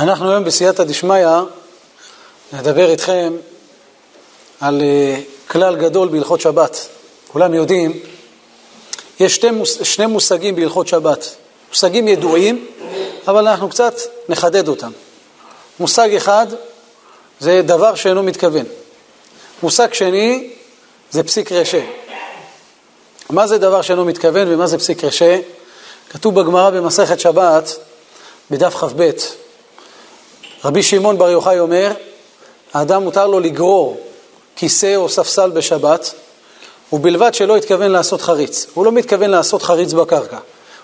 אנחנו היום בסייעתא דשמיא נדבר איתכם על אה, כלל גדול בהלכות שבת. כולם יודעים, יש שני, מוס, שני מושגים בהלכות שבת, מושגים ידועים, אבל אנחנו קצת נחדד אותם. מושג אחד זה דבר שאינו מתכוון. מושג שני זה פסיק רשע. מה זה דבר שאינו מתכוון ומה זה פסיק רשע? כתוב בגמרא במסכת שבת, בדף כ"ב, רבי שמעון בר יוחאי אומר, האדם מותר לו לגרור כיסא או ספסל בשבת, ובלבד שלא התכוון לעשות חריץ. הוא לא מתכוון לעשות חריץ בקרקע,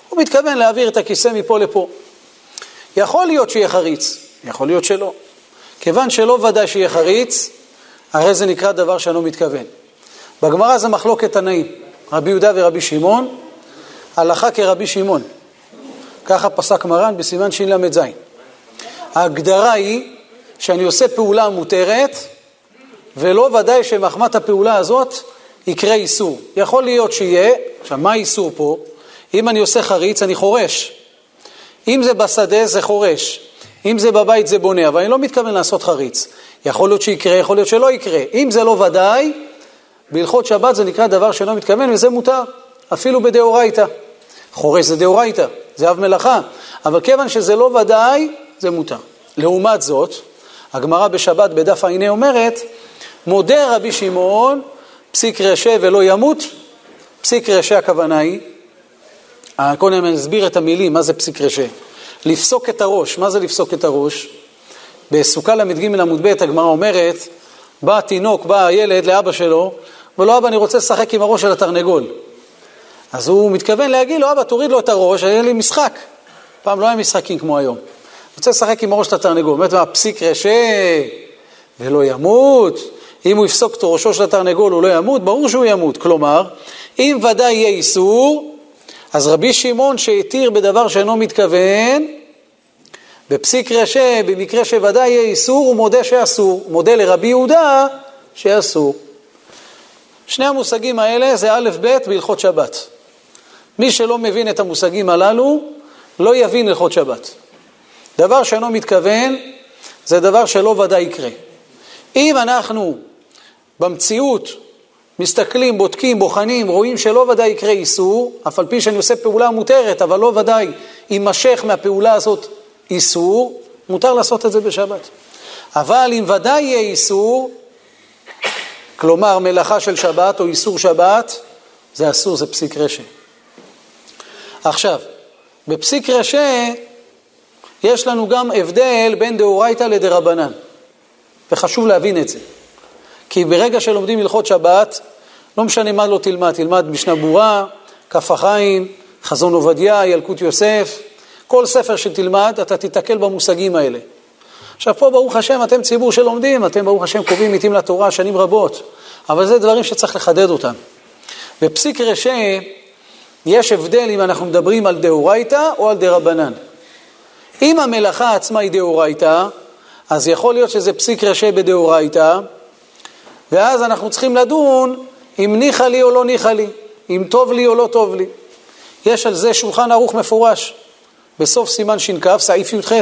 הוא מתכוון להעביר את הכיסא מפה לפה. יכול להיות שיהיה חריץ, יכול להיות שלא. כיוון שלא ודאי שיהיה חריץ, הרי זה נקרא דבר שאינו מתכוון. בגמרא זה מחלוקת תנאים, רבי יהודה ורבי שמעון, הלכה כרבי שמעון. ככה פסק מרן בסימן של"ז. ההגדרה היא שאני עושה פעולה מותרת, ולא ודאי שמחמת הפעולה הזאת יקרה איסור. יכול להיות שיהיה, עכשיו מה האיסור פה? אם אני עושה חריץ, אני חורש. אם זה בשדה, זה חורש. אם זה בבית, זה בונה, אבל אני לא מתכוון לעשות חריץ. יכול להיות שיקרה, יכול להיות שלא יקרה. אם זה לא ודאי, בהלכות שבת זה נקרא דבר שאינו מתכוון, וזה מותר, אפילו בדאורייתא. חורש זה דאורייתא, זה אב מלאכה, אבל כיוון שזה לא ודאי, זה מותר. לעומת זאת, הגמרא בשבת בדף העיני אומרת, מודה רבי שמעון, פסיק רשע ולא ימות, פסיק רשע הכוונה היא, קודם אני אסביר את המילים, מה זה פסיק רשע. לפסוק את הראש, מה זה לפסוק את הראש? בסוכה ל"ג עמוד ב' הגמרא אומרת, בא התינוק, בא הילד לאבא שלו, אומר לו, אבא, אני רוצה לשחק עם הראש של התרנגול. אז הוא מתכוון להגיד לו, אבא, תוריד לו את הראש, היה לי משחק. פעם לא היה משחקים כמו היום. רוצה לשחק עם הראש של התרנגול. אומרת מה, פסיק רשע ולא ימות. אם הוא יפסוק את ראשו של התרנגול הוא לא ימות, ברור שהוא ימות. כלומר, אם ודאי יהיה איסור, אז רבי שמעון שהתיר בדבר שאינו מתכוון, בפסיק רשע, במקרה שוודאי יהיה איסור, הוא מודה שאסור. הוא מודה לרבי יהודה שאסור. שני המושגים האלה זה א' ב' בהלכות שבת. מי שלא מבין את המושגים הללו, לא יבין הלכות שבת. דבר שאינו מתכוון, זה דבר שלא ודאי יקרה. אם אנחנו במציאות מסתכלים, בודקים, בוחנים, רואים שלא ודאי יקרה איסור, אף על פי שאני עושה פעולה מותרת, אבל לא ודאי יימשך מהפעולה הזאת איסור, מותר לעשות את זה בשבת. אבל אם ודאי יהיה איסור, כלומר מלאכה של שבת או איסור שבת, זה אסור, זה פסיק רשע. עכשיו, בפסיק רשע יש לנו גם הבדל בין דאורייתא לדרבנן, וחשוב להבין את זה. כי ברגע שלומדים הלכות שבת, לא משנה מה לא תלמד, תלמד משנה ברורה, כף החיים, חזון עובדיה, ילקוט יוסף, כל ספר שתלמד, אתה תיתקל במושגים האלה. עכשיו פה ברוך השם אתם ציבור שלומדים, אתם ברוך השם קובעים עיתים לתורה שנים רבות, אבל זה דברים שצריך לחדד אותם. בפסיק רשע יש הבדל אם אנחנו מדברים על דאורייתא או על דרבנן. אם המלאכה עצמה היא דאורייתא, אז יכול להיות שזה פסיק רשע בדאורייתא, ואז אנחנו צריכים לדון אם ניחא לי או לא ניחא לי, אם טוב לי או לא טוב לי. יש על זה שולחן ערוך מפורש, בסוף סימן ש"כ, סעיף י"ח.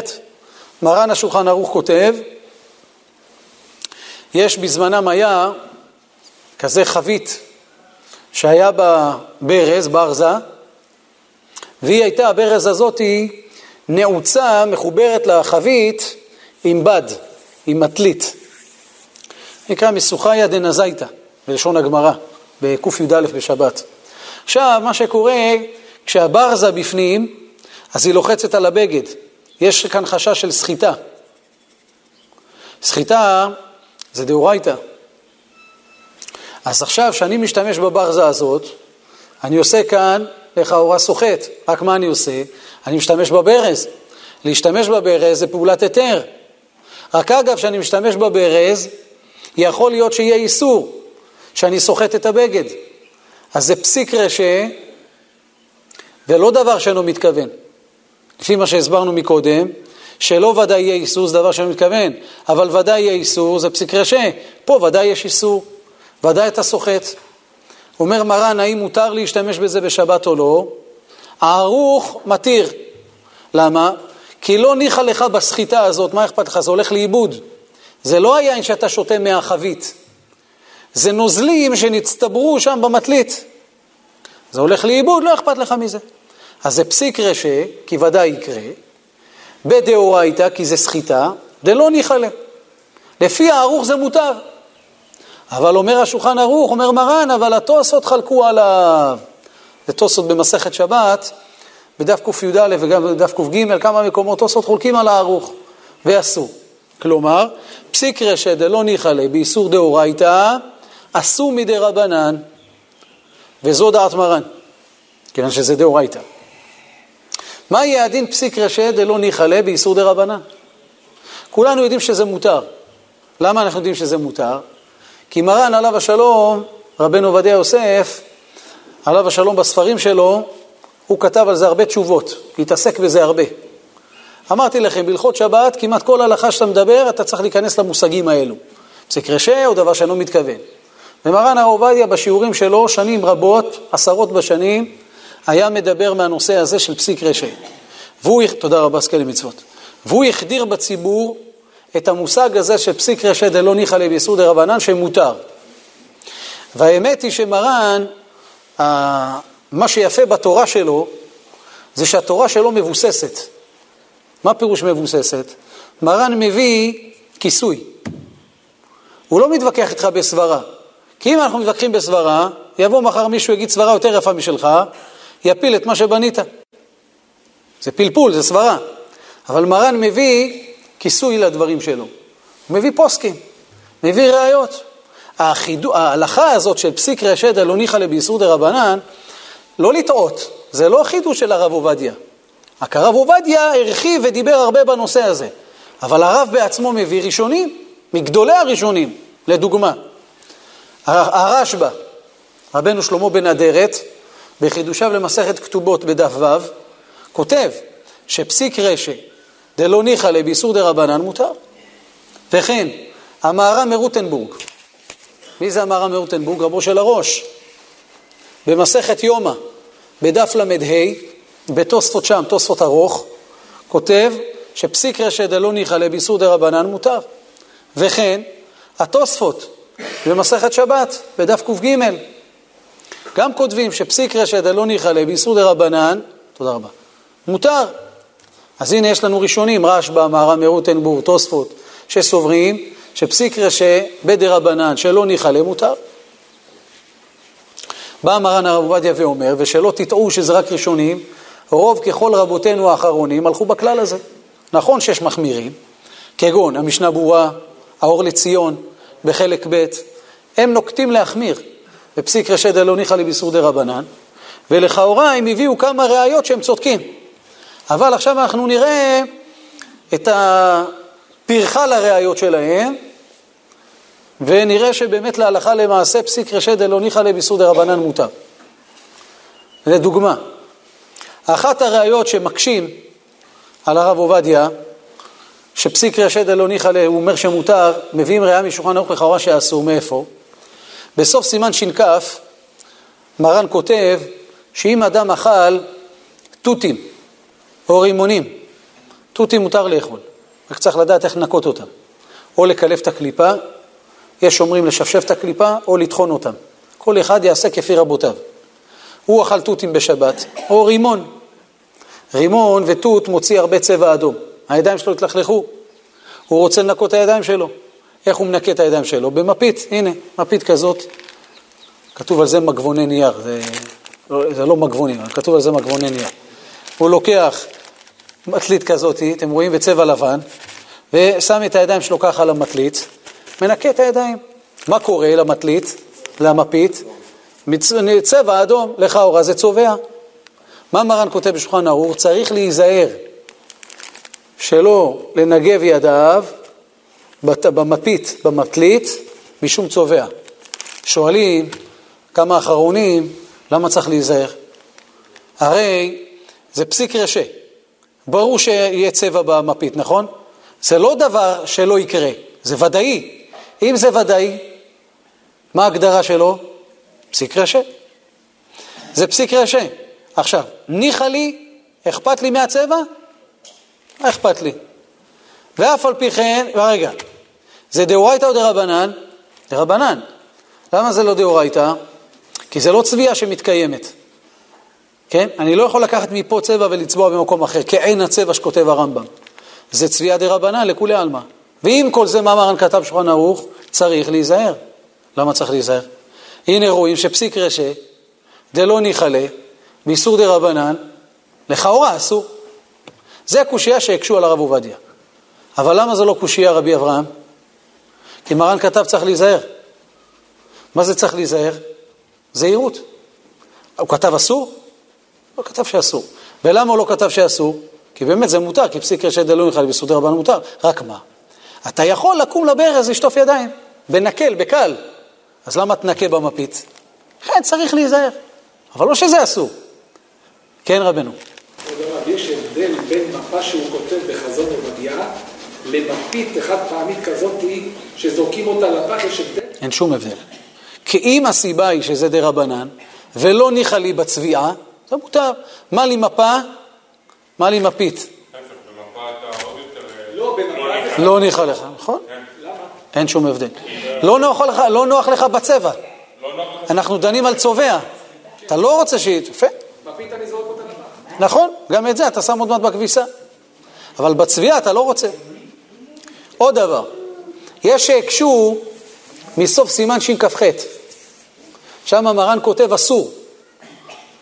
מרן השולחן ערוך כותב, יש בזמנם היה כזה חבית שהיה בה ברז, ברזה, והיא הייתה, הברז הזאת היא נעוצה, מחוברת לחבית עם בד, עם מטלית. נקרא מסוכיה דנזייתא, בלשון הגמרא, בקי"א בשבת. עכשיו, מה שקורה, כשהברזה בפנים, אז היא לוחצת על הבגד. יש כאן חשש של סחיטה. סחיטה זה דאורייתא. אז עכשיו, כשאני משתמש בברזה הזאת, אני עושה כאן לכאורה סוחט. רק מה אני עושה? אני משתמש בברז. להשתמש בברז זה פעולת היתר. רק אגב, כשאני משתמש בברז, יכול להיות שיהיה איסור, שאני סוחט את הבגד. אז זה פסיק רשע, ולא דבר שאינו מתכוון. לפי מה שהסברנו מקודם, שלא ודאי יהיה איסור זה דבר שאינו מתכוון, אבל ודאי יהיה איסור זה פסיק רשע. פה ודאי יש איסור, ודאי אתה סוחט. אומר מרן, האם מותר להשתמש בזה בשבת או לא? הערוך מתיר. למה? כי לא ניחא לך בסחיטה הזאת, מה אכפת לך? זה הולך לאיבוד. זה לא היין שאתה שותה מהחבית, זה נוזלים שנצטברו שם במטלית. זה הולך לאיבוד, לא אכפת לך מזה. אז זה פסיק רשע, כי ודאי יקרה, בדאורייתא, כי זה סחיטה, דלא ניחא לה. לפי הערוך זה מותר. אבל אומר השולחן ערוך, אומר מרן, אבל התוספות חלקו עליו. זה תוספות במסכת שבת, בדף קי"א וגם בדף ק"ג, כמה מקומות תוספות חולקים על הערוך, ואסור. כלומר, פסיק רשת דלא ניחא ליה באיסור דאורייתא, אסור מדי רבנן, וזו דעת מרן, כיוון שזה דאורייתא. מה יהיה הדין פסיק רשת דלא ניחא ליה באיסור דרבנן? כולנו יודעים שזה מותר. למה אנחנו יודעים שזה מותר? כי מרן עליו השלום, רבנו עובדיה יוסף, עליו השלום בספרים שלו, הוא כתב על זה הרבה תשובות, התעסק בזה הרבה. אמרתי לכם, בהלכות שבת, כמעט כל הלכה שאתה מדבר, אתה צריך להיכנס למושגים האלו. פסיק רשע או דבר שאינו מתכוון. ומרן הרב עובדיה בשיעורים שלו, שנים רבות, עשרות בשנים, היה מדבר מהנושא הזה של פסיק רשע. והוא, תודה רבה, סקל למצוות. והוא החדיר בציבור את המושג הזה של פסיק רשע דלא ניחא ליה ביסוד דרבנן שמותר. והאמת היא שמרן, מה שיפה בתורה שלו, זה שהתורה שלו מבוססת. מה פירוש מבוססת? מרן מביא כיסוי. הוא לא מתווכח איתך בסברה. כי אם אנחנו מתווכחים בסברה, יבוא מחר מישהו יגיד סברה יותר יפה משלך, יפיל את מה שבנית. זה פלפול, זה סברה. אבל מרן מביא כיסוי לדברים שלו. הוא מביא פוסקים, מביא ראיות. החידו, ההלכה הזאת של פסיק רשת לא ניחא לביסור רבנן, לא לטעות, זה לא חידוש של הרב עובדיה. הרב עובדיה הרחיב ודיבר הרבה בנושא הזה, אבל הרב בעצמו מביא ראשונים, מגדולי הראשונים, לדוגמה. הרשב"א, רבנו שלמה בן אדרת, בחידושיו למסכת כתובות בדף ו', כותב שפסיק רשע דלא ניחא לביסור דה רבנן מותר. וכן, המהר"ם מרוטנבורג, מי זה המהר"ם מרוטנבורג? רבו של הראש. במסכת יומא, בדף ל"ה, בתוספות שם, תוספות ארוך, כותב שפסיק רשת דלא ניחא לביסור דה רבנן מותר. וכן, התוספות במסכת שבת, בדף ק"ג, גם כותבים שפסיק רשת דלא ניחא לביסור דה רבנן, תודה רבה, מותר. אז הנה יש לנו ראשונים, רשב"א, מהר"ם מרוטנבורג, תוספות, שסוברים שפסיק רשע בדרבנן שלא ניחא למותר. בא מרן הרב עובדיה ואומר, ושלא תטעו שזה רק ראשונים, רוב ככל רבותינו האחרונים הלכו בכלל הזה. נכון שיש מחמירים, כגון המשנה ברורה, האור לציון, בחלק ב', הם נוקטים להחמיר. בפסיק רשע דלא ניחא לביסור דרבנן, ולכאורה הם הביאו כמה ראיות שהם צודקים. אבל עכשיו אנחנו נראה את הפרחה לראיות שלהם, ונראה שבאמת להלכה למעשה פסיק רשת דלא ניחא לביסוד דרבנן מותר. לדוגמה, אחת הראיות שמקשים על הרב עובדיה, שפסיק רשת דלא ניחא לה, הוא אומר שמותר, מביאים ראיה משולחן ערוך לכאורה שאסור, מאיפה? בסוף סימן ש"כ, מרן כותב שאם אדם אכל תותים או רימונים, תותים מותר לאכול, רק צריך לדעת איך לנקות אותם. או לקלף את הקליפה, יש אומרים לשפשף את הקליפה או לטחון אותם. כל אחד יעשה כפי רבותיו. הוא אכל תותים בשבת, או רימון. רימון ותות מוציא הרבה צבע אדום. הידיים שלו התלכלכו. הוא רוצה לנקות את הידיים שלו. איך הוא מנקה את הידיים שלו? במפית, הנה, מפית כזאת. כתוב על זה מגבוני נייר, זה, זה לא מגבונים, כתוב על זה מגבוני נייר. הוא לוקח מטלית כזאת, אתם רואים, בצבע לבן, ושם את הידיים שלו ככה על המטלית, מנקה את הידיים. מה קורה למטלית, למפית? צבע אדום, לכאורה זה צובע. מה מרן כותב בשולחן ערוך? צריך להיזהר שלא לנגב ידיו במפית, במטלית, משום צובע. שואלים כמה אחרונים, למה צריך להיזהר? הרי זה פסיק רשע. ברור שיהיה צבע במפית, נכון? זה לא דבר שלא יקרה, זה ודאי. אם זה ודאי, מה ההגדרה שלו? פסיק רשע. זה פסיק רשע. עכשיו, ניחא לי, אכפת לי מהצבע? מה אכפת לי? ואף על פי כן, רגע, זה דאורייתא או דרבנן? דרבנן. למה זה לא דאורייתא? כי זה לא צביעה שמתקיימת. כן? אני לא יכול לקחת מפה צבע ולצבוע במקום אחר, כעין הצבע שכותב הרמב"ם. זה צביעה דרבנן לכולי עלמא. ועם כל זה מה מרן כתב שולחן ערוך? צריך להיזהר. למה צריך להיזהר? הנה רואים שפסיק רשא, דלא ניחלה, באיסור דרבנן, לכאורה אסור. זה הקושייה שהקשו על הרב עובדיה. אבל למה זה לא קושייה רבי אברהם? כי מרן כתב צריך להיזהר. מה זה צריך להיזהר? זהירות. הוא כתב אסור? לא כתב שאסור. ולמה הוא לא כתב שאסור? כי באמת זה מותר, כי פסיק רשת דלו ניחלה באיסור דרבנן מותר. רק מה? אתה יכול לקום לברז, לשטוף ידיים, בנקל, בקל. אז למה תנקה במפית? כן, צריך להיזהר. אבל לא שזה אסור. כן, רבנו. יש הבדל בין מפה שהוא כותב בחזון עובדיה למפית חד פעמית כזאת שזורקים אותה לפח, יש הבדל? אין שום הבדל. כי אם הסיבה היא שזה דה רבנן, ולא ניחא לי בצביעה, זה מותר. מה לי מפה? מה לי מפית? לא ניחא לך, נכון? אין שום הבדל. לא נוח לך, לא נוח לך בצבע. אנחנו דנים על צובע. אתה לא רוצה שיהיה... יפה. מפית אני זורק אותה לפח. נכון, גם את זה אתה שם עוד מעט בכביסה. אבל בצביעה אתה לא רוצה. עוד דבר, יש שהקשו מסוף סימן שכ"ח. שם מרן כותב אסור.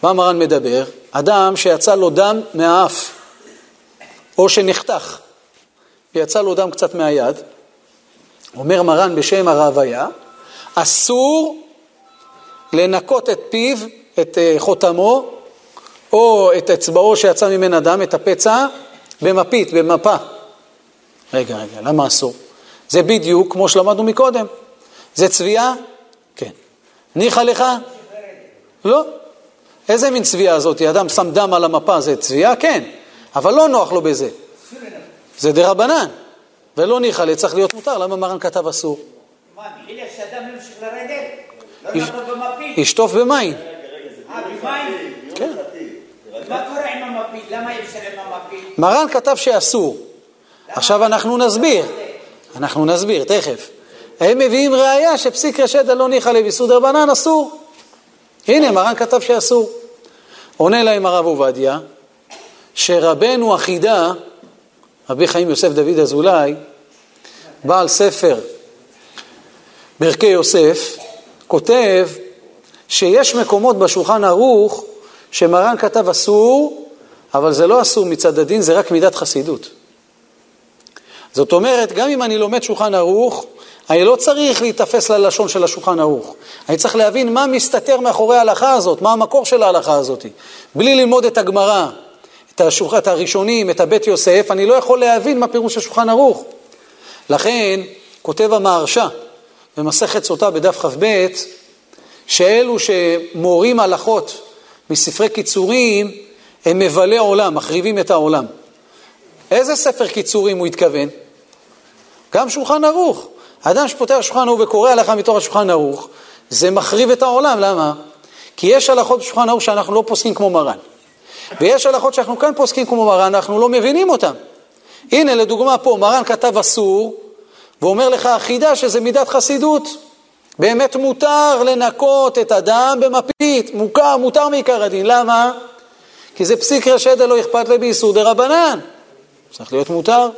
מה מרן מדבר? אדם שיצא לו דם מהאף, או שנחתך, ויצא לו דם קצת מהיד, אומר מרן בשם הרעביה, אסור לנקות את פיו, את אה, חותמו, או את אצבעו שיצא ממנה דם, את הפצע, במפית, במפה. רגע, רגע, למה אסור? זה בדיוק כמו שלמדנו מקודם. זה צביעה? כן. ניחא לך? לא. איזה מין צביעה זאת? אדם שם דם על המפה, זה צביעה? כן. אבל לא נוח לו בזה. זה דה רבנן. ולא ניחא לי, צריך להיות מותר, למה מרן כתב אסור? מה, נראה שאדם ימשיך לרגל? לא במפית? ישטוף במים. אה, במים? כן. מה קורה עם המפית? למה אי אפשר עם המפית? מרן כתב שאסור. עכשיו אנחנו נסביר. אנחנו נסביר, תכף. הם מביאים ראייה שפסיק רשת לא ניחא לביסוד רבנן אסור. הנה, מרן כתב שאסור. עונה להם הרב עובדיה, שרבנו החידה, רבי חיים יוסף דוד אזולאי, בעל ספר ברכי יוסף, כותב שיש מקומות בשולחן ערוך שמרן כתב אסור, אבל זה לא אסור מצד הדין, זה רק מידת חסידות. זאת אומרת, גם אם אני לומד שולחן ערוך, אני לא צריך להיתפס ללשון של השולחן ערוך. אני צריך להבין מה מסתתר מאחורי ההלכה הזאת, מה המקור של ההלכה הזאת. בלי ללמוד את הגמרא, את, השולח... את הראשונים, את הבית יוסף, אני לא יכול להבין מה פירוש השולחן ערוך. לכן, כותב המהרש"א במסכת סוטה בדף כ"ב, שאלו שמורים הלכות מספרי קיצורים, הם מבלי עולם, מחריבים את העולם. איזה ספר קיצורים הוא התכוון? גם שולחן ערוך. האדם שפותח שולחן ערוך וקורא הלכה מתוך השולחן ערוך, זה מחריב את העולם, למה? כי יש הלכות בשולחן ערוך שאנחנו לא פוסקים כמו מרן. ויש הלכות שאנחנו כן פוסקים כמו מרן, אנחנו לא מבינים אותן. הנה, לדוגמה פה, מרן כתב אסור, ואומר לך החידה שזה מידת חסידות. באמת מותר לנקות את הדם במפית, מוכר, מותר מעיקר הדין. למה? כי זה פסיק רשדה לא אכפת לי באיסור דה רבנן. צריך להיות מותר.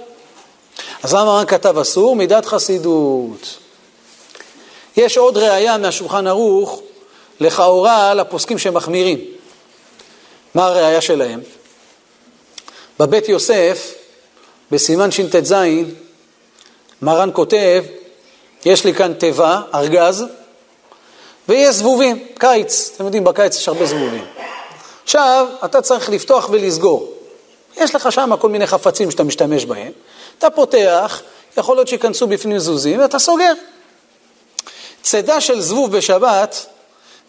אז למה מרן כתב אסור? מידת חסידות. יש עוד ראייה מהשולחן ערוך, לכאורה לפוסקים שמחמירים. מה הראייה שלהם? בבית יוסף, בסימן שט"ז, מרן כותב, יש לי כאן תיבה, ארגז, ויש זבובים, קיץ. אתם יודעים, בקיץ יש הרבה זבובים. עכשיו, אתה צריך לפתוח ולסגור. יש לך שם כל מיני חפצים שאתה משתמש בהם. אתה פותח, יכול להיות שייכנסו בפנים זוזים, ואתה סוגר. צידה של זבוב בשבת,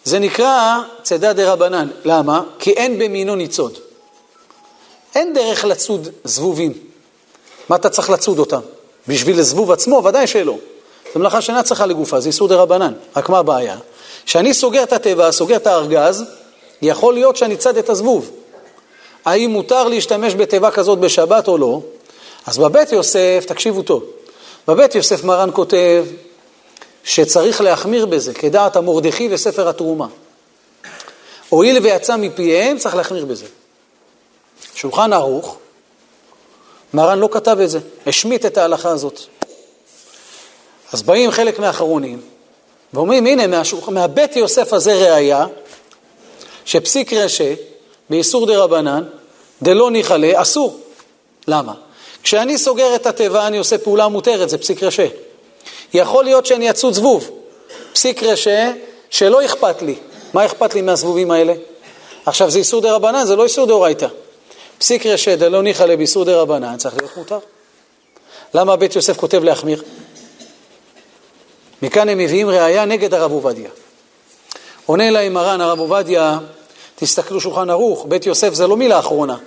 זה נקרא צידה דה רבנן. למה? כי אין במינו ניצוד. אין דרך לצוד זבובים. מה אתה צריך לצוד אותם? בשביל הזבוב עצמו? ודאי שלא. זו מלאכה שאינה צריכה לגופה, זה איסור דה רבנן. רק מה הבעיה? כשאני סוגר את התיבה, סוגר את הארגז, יכול להיות שאני צד את הזבוב. האם מותר להשתמש בתיבה כזאת בשבת או לא? אז בבית יוסף, תקשיבו טוב, בבית יוסף מרן כותב שצריך להחמיר בזה, כדעת המרדכי וספר התרומה. הואיל ויצא מפיהם, צריך להחמיר בזה. שולחן ערוך, מרן לא כתב את זה, השמיט את ההלכה הזאת. אז באים חלק מהאחרונים ואומרים, הנה, מהשולח... מהבית יוסף הזה ראיה, שפסיק רשא, באיסור דה רבנן, דלא ניחלה, אסור. למה? כשאני סוגר את התיבה אני עושה פעולה מותרת, זה פסיק רשא. יכול להיות שאני אצוץ זבוב, פסיק רשא, שלא אכפת לי. מה אכפת לי מהזבובים האלה? עכשיו זה איסור דה רבנן, זה לא איסור דאורייתא. פסיק רשא דלא ניחלה באיסור דה רבנן, צריך להיות מותר. למה בית יוסף כותב להחמיר? מכאן הם מביאים ראייה נגד הרב עובדיה. עונה להם מרן הרב עובדיה, תסתכלו שולחן ערוך, בית יוסף זה לא מילה אחרונה.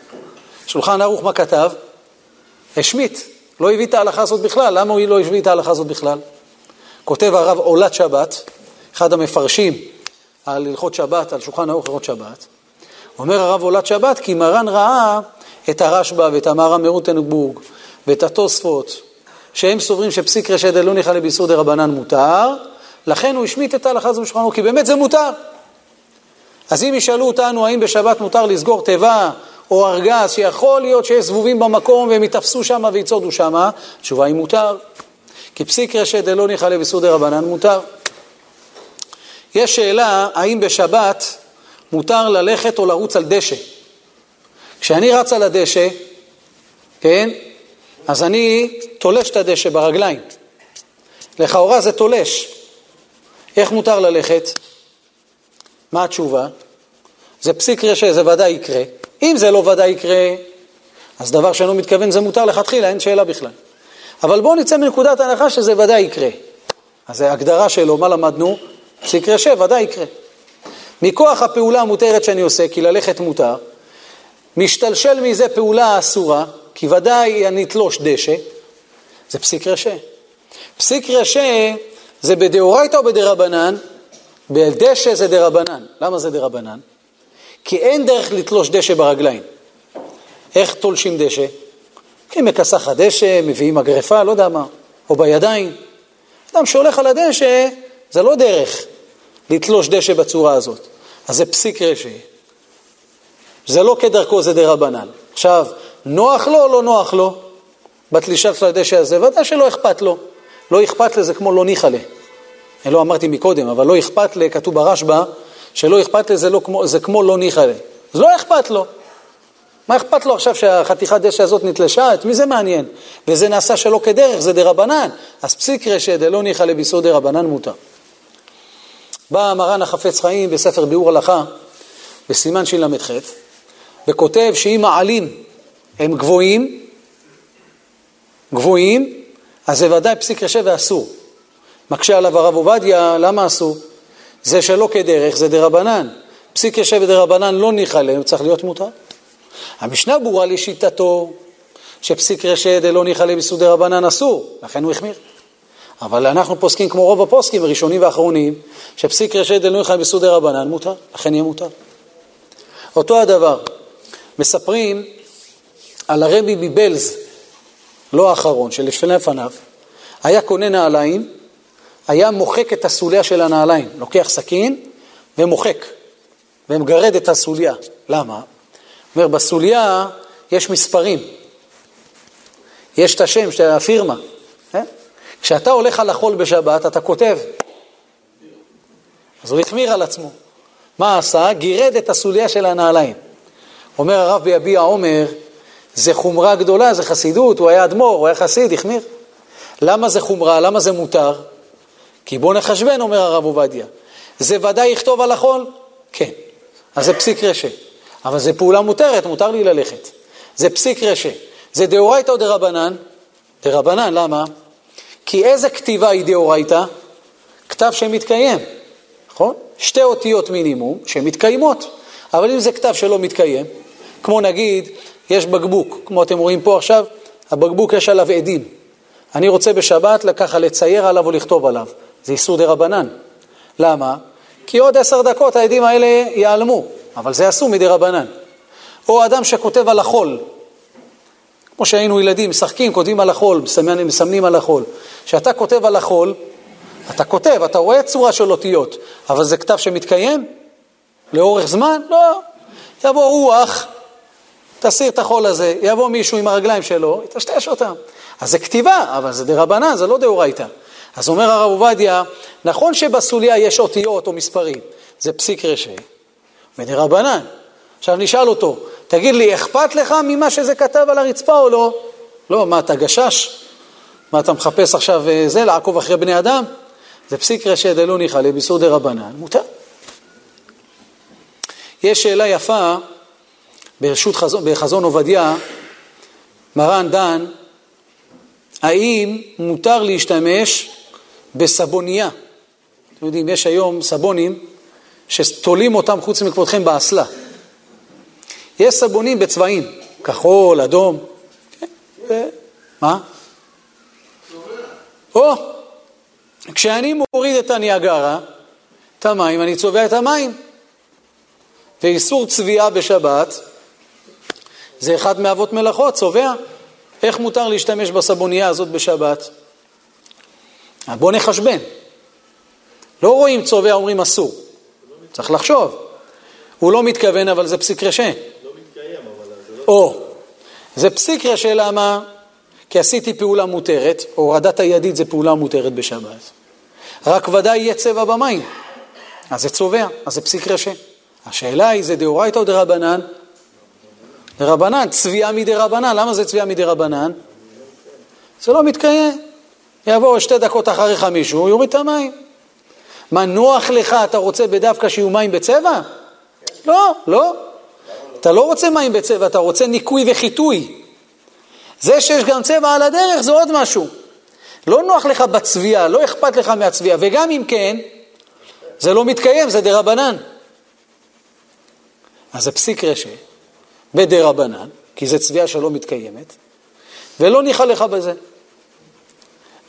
שולחן ערוך מה כתב? השמיט, לא הביא את ההלכה הזאת בכלל. למה הוא לא הביא את ההלכה הזאת בכלל? כותב הרב עולת שבת, אחד המפרשים על הלכות שבת, על שולחן ערוך הלכות שבת. אומר הרב עולת שבת, כי מרן ראה את הרשב"א ואת המהר"ם מרוטנבורג ואת התוספות שהם סוברים שפסיק רשת דלא ניחא באיסור דה רבנן מותר, לכן הוא השמיט את ההלכה הזו בשולחנו, כי באמת זה מותר. אז אם ישאלו אותנו האם בשבת מותר לסגור תיבה או ארגז, שיכול להיות שיש זבובים במקום והם יתפסו שם ויצודו שם, התשובה היא מותר. כי פסיק רשת דלא ניחא באיסור דה רבנן מותר. יש שאלה האם בשבת מותר ללכת או לרוץ על דשא. כשאני רץ על הדשא, כן, אז אני תולש את הדשא ברגליים. לכאורה זה תולש. איך מותר ללכת? מה התשובה? זה פסיק רשע, זה ודאי יקרה. אם זה לא ודאי יקרה, אז דבר שאינו מתכוון זה מותר לכתחילה, אין שאלה בכלל. אבל בואו נצא מנקודת הנחה שזה ודאי יקרה. אז זה הגדרה שלו, מה למדנו? פסיק רשע, ודאי יקרה. מכוח הפעולה המותרת שאני עושה, כי ללכת מותר, משתלשל מזה פעולה אסורה, כי ודאי אני אתלוש דשא, זה פסיק רשא. פסיק רשא זה בדאורייתא או בדרבנן? בדשא זה דרבנן. למה זה דרבנן? כי אין דרך לתלוש דשא ברגליים. איך תולשים דשא? כי מכסח הדשא, מביאים אגרפה, לא יודע מה, או בידיים. אדם שהולך על הדשא, זה לא דרך לתלוש דשא בצורה הזאת. אז זה פסיק רשא. זה לא כדרכו, זה דרבנן. עכשיו, נוח לו או לא נוח לו? בתלישה של הדשא הזה, ודאי שלא אכפת לו. לא אכפת לזה כמו לא ניחא לה. לא אמרתי מקודם, אבל לא אכפת לה, כתוב ברשב"א, שלא אכפת לזה לא כמו, זה כמו לא ניחא לה. אז לא אכפת לו. מה אכפת לו עכשיו שהחתיכת דשא הזאת נתלשה? את מי זה מעניין? וזה נעשה שלא כדרך, זה דרבנן. אז פסיק רשא דלא ניחא לביסוד דרבנן מותר. בא מרן החפץ חיים בספר ביאור הלכה, בסימן של"ח, וכותב שאם מעלים הם גבוהים, גבוהים, אז זה ודאי פסיק רשע ואסור. מקשה עליו הרב עובדיה, למה אסור? זה שלא כדרך, זה דרבנן. פסיק ישב ודרבנן לא ניחא להם, צריך להיות מותר. המשנה ברורה לשיטתו, שפסיק רשע דלא ניחא להם איסור דרבנן אסור, לכן הוא החמיר. אבל אנחנו פוסקים כמו רוב הפוסקים, ראשונים ואחרונים, שפסיק רשע דלא ניחא להם איסור דרבנן מותר, לכן יהיה מותר. אותו הדבר, מספרים על הרבי מבלז, לא האחרון, שלפני לפניו, היה קונה נעליים, היה מוחק את הסוליה של הנעליים, לוקח סכין ומוחק, ומגרד את הסוליה. למה? אומר, בסוליה יש מספרים, יש את השם, של הפירמה. אה? כשאתה הולך על החול בשבת, אתה כותב. אז הוא החמיר על עצמו. מה עשה? גירד את הסוליה של הנעליים. אומר הרב ביביע עומר, זה חומרה גדולה, זה חסידות, הוא היה אדמו"ר, הוא היה חסיד, החמיר. למה זה חומרה? למה זה מותר? כי בוא נחשבן, אומר הרב עובדיה. זה ודאי יכתוב על החול? כן. אז זה פסיק רשא. אבל זה פעולה מותרת, מותר לי ללכת. זה פסיק רשא. זה דאורייתא או דרבנן? דרבנן, למה? כי איזה כתיבה היא דאורייתא? כתב שמתקיים, נכון? שתי אותיות מינימום שמתקיימות. אבל אם זה כתב שלא מתקיים, כמו נגיד, יש בקבוק, כמו אתם רואים פה עכשיו, הבקבוק יש עליו עדים. אני רוצה בשבת לקחה לצייר עליו או לכתוב עליו. זה איסור דה רבנן. למה? כי עוד עשר דקות העדים האלה ייעלמו, אבל זה אסור מדי רבנן. או אדם שכותב על החול, כמו שהיינו ילדים, משחקים, כותבים על החול, מסמנים, מסמנים על החול. כשאתה כותב על החול, אתה כותב, אתה רואה צורה של אותיות, אבל זה כתב שמתקיים? לאורך זמן? לא. יבוא רוח, תסיר את החול הזה, יבוא מישהו עם הרגליים שלו, יטשטש אותם. אז זה כתיבה, אבל זה דה רבנן, זה לא דאורייתא. אז אומר הרב עובדיה, נכון שבסוליה יש אותיות או מספרים, זה פסיק רשע, ודה רבנן. עכשיו נשאל אותו, תגיד לי, אכפת לך ממה שזה כתב על הרצפה או לא? לא, מה, אתה גשש? מה, אתה מחפש עכשיו אה, זה, לעקוב אחרי בני אדם? זה פסיק רשע דלא ניחא לביסור דה רבנן, מותר. יש שאלה יפה ברשות חזון, בחזון עובדיה, מרן דן, האם מותר להשתמש בסבונייה? אתם יודעים, יש היום סבונים שתולים אותם חוץ מכבודכם באסלה. יש סבונים בצבעים, כחול, אדום. כן, מה? או, כשאני מוריד את הניאגרה, את המים, אני צובע את המים. ואיסור צביעה בשבת זה אחד מאבות מלאכות, צובע. איך מותר להשתמש בסבונייה הזאת בשבת? בואו נחשבן. לא רואים צובע, אומרים אסור. צריך לחשוב. הוא לא מתכוון, אבל זה פסיק רשע. לא מתקיים, אבל זה לא... או, זה פסיק רשע, למה? כי עשיתי פעולה מותרת, הורדת הידית זה פעולה מותרת בשבת. רק ודאי יהיה צבע במים. אז זה צובע, אז זה פסיק רשע. השאלה היא, זה דאורייתא או דרבנן? דרבנן, צביעה מדרבנן. למה זה צביעה מדרבנן? זה לא מתקיים. יבוא שתי דקות אחריך מישהו, יוריד את המים. מה, נוח לך, אתה רוצה בדווקא שיהיו מים בצבע? לא, לא. אתה לא רוצה מים בצבע, אתה רוצה ניקוי וחיטוי. זה שיש גם צבע על הדרך זה עוד משהו. לא נוח לך בצביעה, לא אכפת לך מהצביעה, וגם אם כן, זה לא מתקיים, זה דרבנן. אז זה פסיק רשע, בדרבנן, כי זה צביעה שלא מתקיימת, ולא ניחא לך בזה.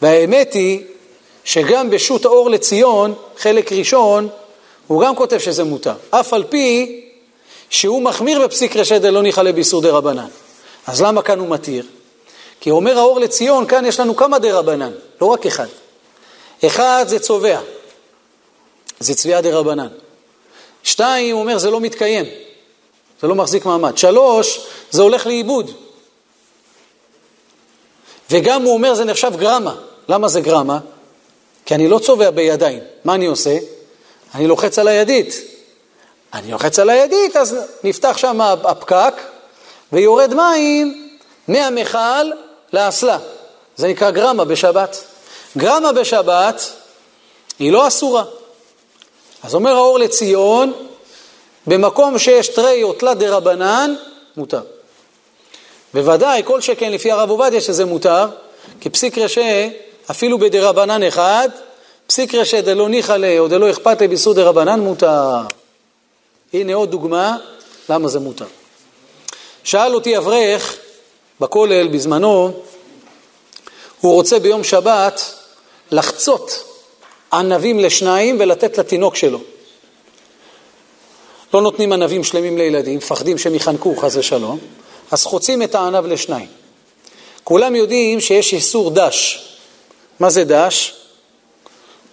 והאמת היא שגם בשו"ת האור לציון, חלק ראשון, הוא גם כותב שזה מותר, אף על פי שהוא מחמיר בפסיק רשע דלא ניחא לביסור דרבנן. אז למה כאן הוא מתיר? כי אומר האור לציון, כאן יש לנו כמה דרבנן, לא רק אחד. אחד זה צובע, זה צביעה דרבנן. שתיים, הוא אומר, זה לא מתקיים, זה לא מחזיק מעמד. שלוש, זה הולך לאיבוד. וגם הוא אומר, זה נחשב גרמה. למה זה גרמה? כי אני לא צובע בידיים. מה אני עושה? אני לוחץ על הידית. אני לוחץ על הידית, אז נפתח שם הפקק ויורד מים מהמכל לאסלה. זה נקרא גרמה בשבת. גרמה בשבת היא לא אסורה. אז אומר האור לציון, במקום שיש תרי או תלת דה רבנן, מותר. בוודאי, כל שכן לפי הרב עובדיה שזה מותר, כי פסיק רשע, אפילו בדה רבנן אחד, פסיק רשע דלא ניחא ליה או דלא אכפת ליה ביסוד דה רבנן מותר. הנה עוד דוגמה למה זה מותר. שאל אותי אברך בכולל בזמנו, הוא רוצה ביום שבת לחצות ענבים לשניים ולתת לתינוק שלו. לא נותנים ענבים שלמים לילדים, מפחדים שהם יחנקו חס ושלום, אז חוצים את הענב לשניים. כולם יודעים שיש איסור דש. מה זה דש?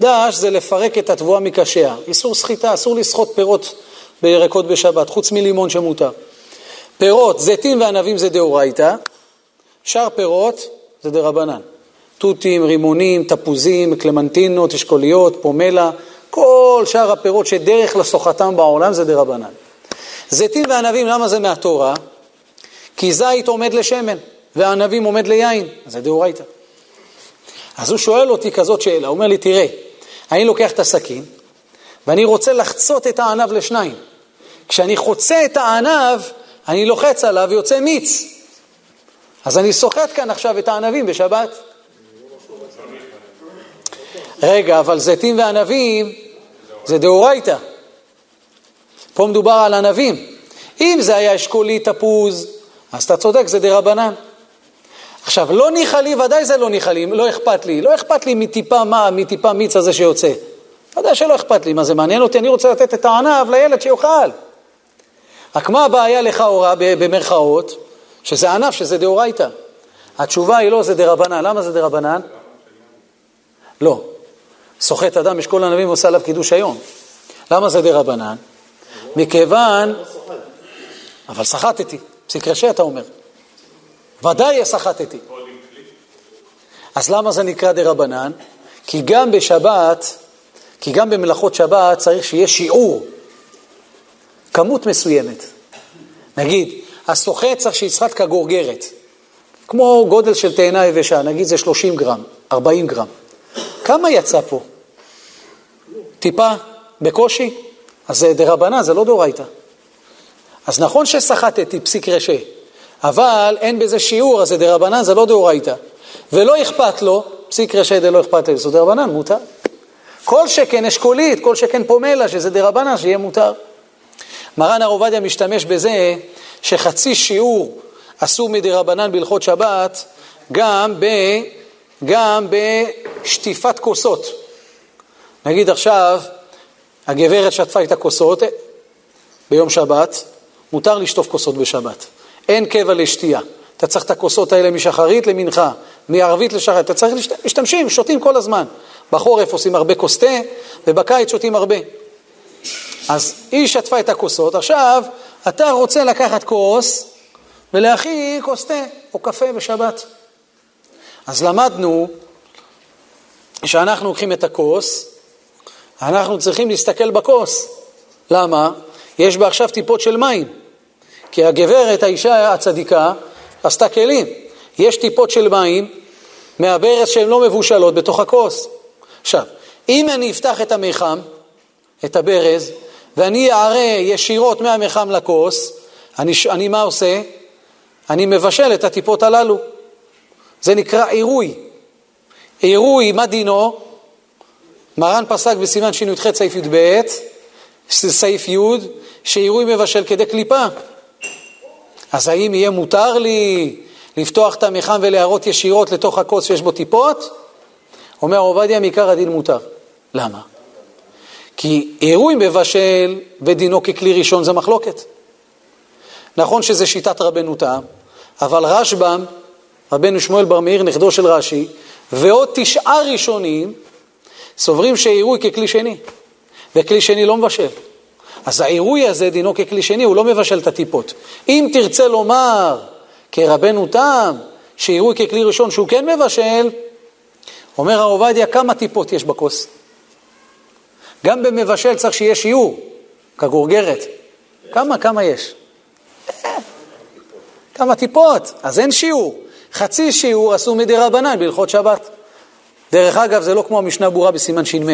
דש זה לפרק את התבואה מקשיה. איסור סחיטה, אסור לסחוט פירות בירקות בשבת, חוץ מלימון שמותר. פירות, זיתים וענבים זה דאורייתא, שאר פירות זה דרבנן. תותים, רימונים, תפוזים, קלמנטינות, אשכוליות, פומלה, כל שאר הפירות שדרך לסוחתם בעולם זה דרבנן. זיתים וענבים, למה זה מהתורה? כי זית עומד לשמן, וענבים עומד ליין, זה דאורייתא. אז הוא שואל אותי כזאת שאלה, הוא אומר לי, תראה, אני לוקח את הסכין, ואני רוצה לחצות את הענב לשניים. כשאני חוצה את הענב, אני לוחץ עליו ויוצא מיץ. אז אני סוחט כאן עכשיו את הענבים בשבת. רגע, אבל זיתים וענבים זה דאורייתא. פה מדובר על ענבים. אם זה היה אשכולי תפוז, אז אתה צודק, זה דרבנן. עכשיו, לא ניחא לי, ודאי זה לא ניחא לי, לא אכפת לי. לא אכפת לי מטיפה מה, מטיפה מיץ הזה שיוצא. ודאי שלא אכפת לי, מה זה מעניין אותי? אני רוצה לתת את הענב לילד שיאכל. רק מה הבעיה לכאורה, במרכאות? שזה ענף, שזה דאורייתא. התשובה היא לא, זה דרבנן. למה זה דרבנן? לא. סוחט אדם, יש כל הנביאים ועושה עליו קידוש היום. למה זה דרבנן? מכיוון... אבל סחטתי, פסיק רשע אתה אומר. ודאי סחטתי. אז למה זה נקרא דרבנן? כי גם בשבת, כי גם במלאכות שבת צריך שיהיה שיעור, כמות מסוימת. נגיד, הסוחט צריך שיצחק כגורגרת, כמו גודל של תאנה יבשה, נגיד זה 30 גרם, 40 גרם. כמה יצא פה? טיפה? בקושי? אז זה דרבנן, זה לא דאורייתא. אז נכון שסחטתי פסיק רשע, אבל אין בזה שיעור, אז זה דרבנן, זה לא דאורייתא. ולא אכפת לו, פסיק רשע דלא אכפת לו, זה דרבנן, מותר. כל שכן אשכולית, כל שכן פומלה, שזה דרבנן, שיהיה מותר. מרן הר עובדיה משתמש בזה שחצי שיעור אסור מדרבנן בהלכות שבת גם, ב, גם בשטיפת כוסות. נגיד עכשיו, הגברת שטפה את הכוסות ביום שבת, מותר לשטוף כוסות בשבת. אין קבע לשתייה. אתה צריך את הכוסות האלה משחרית למנחה, מערבית לשחרית. אתה צריך, לשת... משתמשים, שותים כל הזמן. בחורף עושים הרבה כוס תה, ובקיץ שותים הרבה. אז היא שטפה את הכוסות, עכשיו אתה רוצה לקחת כוס ולהכין כוס תה או קפה בשבת. אז למדנו שאנחנו לוקחים את הכוס, אנחנו צריכים להסתכל בכוס. למה? יש בה עכשיו טיפות של מים. כי הגברת, האישה הצדיקה, עשתה כלים. יש טיפות של מים מהברז שהן לא מבושלות בתוך הכוס. עכשיו, אם אני אפתח את המיחם, את הברז, ואני אערה ישירות מהמיחם לכוס, אני, אני מה עושה? אני מבשל את הטיפות הללו. זה נקרא עירוי. עירוי, מה דינו? מרן פסק בסימן שי"ח סעיף י"ב, סעיף י', שעירוי מבשל כדי קליפה. אז האם יהיה מותר לי לפתוח את המחם ולהראות ישירות לתוך הכוס שיש בו טיפות? אומר עובדיה, מעיקר הדין מותר. למה? כי עירוי מבשל ודינו ככלי ראשון זה מחלוקת. נכון שזה שיטת רבנו תם, אבל רשב"ם, רבנו שמואל בר מאיר, נכדו של רש"י, ועוד תשעה ראשונים סוברים שעירוי ככלי שני, וכלי שני לא מבשל. אז העירוי הזה דינו ככלי שני, הוא לא מבשל את הטיפות. אם תרצה לומר כרבנו תם, שעירוי ככלי ראשון שהוא כן מבשל, אומר הרב עובדיה, כמה טיפות יש בכוס? גם במבשל צריך שיהיה שיעור, כגורגרת. כמה, כמה יש? כמה טיפות, אז אין שיעור. חצי שיעור עשו מדי רבנן בהלכות שבת. דרך אגב, זה לא כמו המשנה ברורה בסימן ש"מ.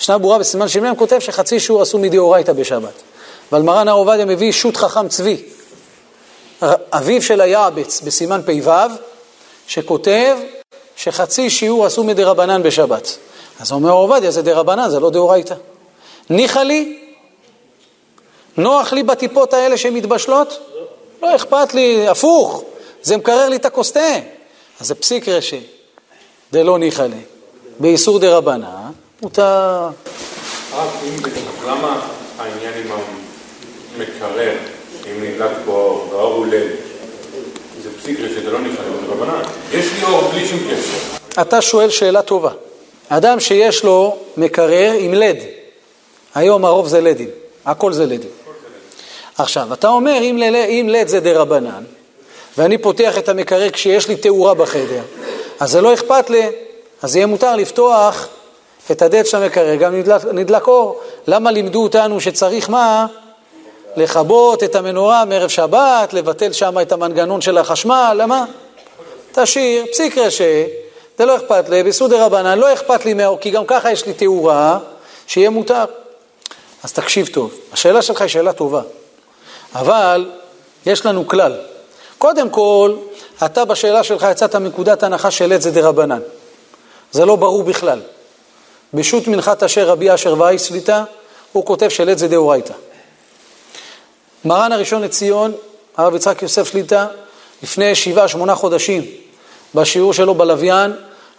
משנה ברורה בסימן ש"מ כותב שחצי שיעור עשו מדאורייתא בשבת. אבל מרן הר עובדיה מביא שו"ת חכם צבי, אביו של היעבץ בסימן פ"ו, שכותב שחצי שיעור עשו מדרבנן בשבת. אז אומר עובדיה, זה דרבנן, זה לא דאורייתא. ניחא לי? נוח לי בטיפות האלה שמתבשלות? לא אכפת לי, הפוך, זה מקרר לי את הכוס. אז זה פסיק רש"י, דלא ניחא לי. באיסור דרבנן, מותר. למה העניין עם המקרר, אם נדלק פה והאור הוא לד, זה פסיק רש"י, זה לא ניחא לי ברבנן. יש לי אור בלי שום קשר. אתה שואל שאלה טובה. אדם שיש לו מקרר עם לד, היום הרוב זה לדים, הכל זה לדים. עכשיו, אתה אומר, אם, ל, אם לד זה דה רבנן, ואני פותח את המקרר כשיש לי תאורה בחדר, אז זה לא אכפת לי, אז יהיה מותר לפתוח את הדלת של המקרר, גם נדלק, נדלק אור. למה לימדו אותנו שצריך מה? לכבות את המנורה מערב שבת, לבטל שם את המנגנון של החשמל, למה? תשאיר, פסיק רשא, זה לא אכפת לי, בסודר רבנן, לא אכפת לי מהאור, כי גם ככה יש לי תאורה, שיהיה מותר. אז תקשיב טוב, השאלה שלך היא שאלה טובה, אבל יש לנו כלל. קודם כל, אתה בשאלה שלך יצאת מנקודת הנחה של עת זה דרבנן. זה לא ברור בכלל. בשו"ת מנחת אשר רבי אשר וייס שליטה, הוא כותב של עת זה דאורייתא. מרן הראשון לציון, הרב יצחק יוסף שליטה, לפני שבעה, שמונה חודשים, בשיעור שלו בלוויין,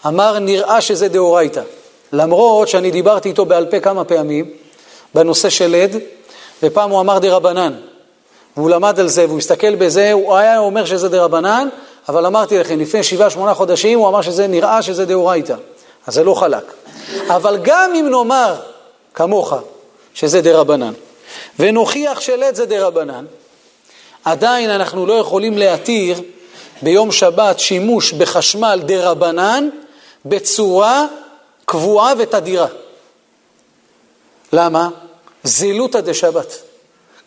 אמר נראה שזה דאורייתא. למרות שאני דיברתי איתו בעל פה כמה פעמים בנושא של עד, ופעם הוא אמר דרבנן. והוא למד על זה והוא הסתכל בזה, הוא היה אומר שזה דרבנן, אבל אמרתי לכם, לפני שבעה, שמונה חודשים הוא אמר שזה נראה שזה דאורייתא, אז זה לא חלק. אבל גם אם נאמר, כמוך, שזה דרבנן, ונוכיח שלט זה דרבנן, עדיין אנחנו לא יכולים להתיר ביום שבת שימוש בחשמל דרבנן בצורה קבועה ותדירה. למה? זילותא דשבת.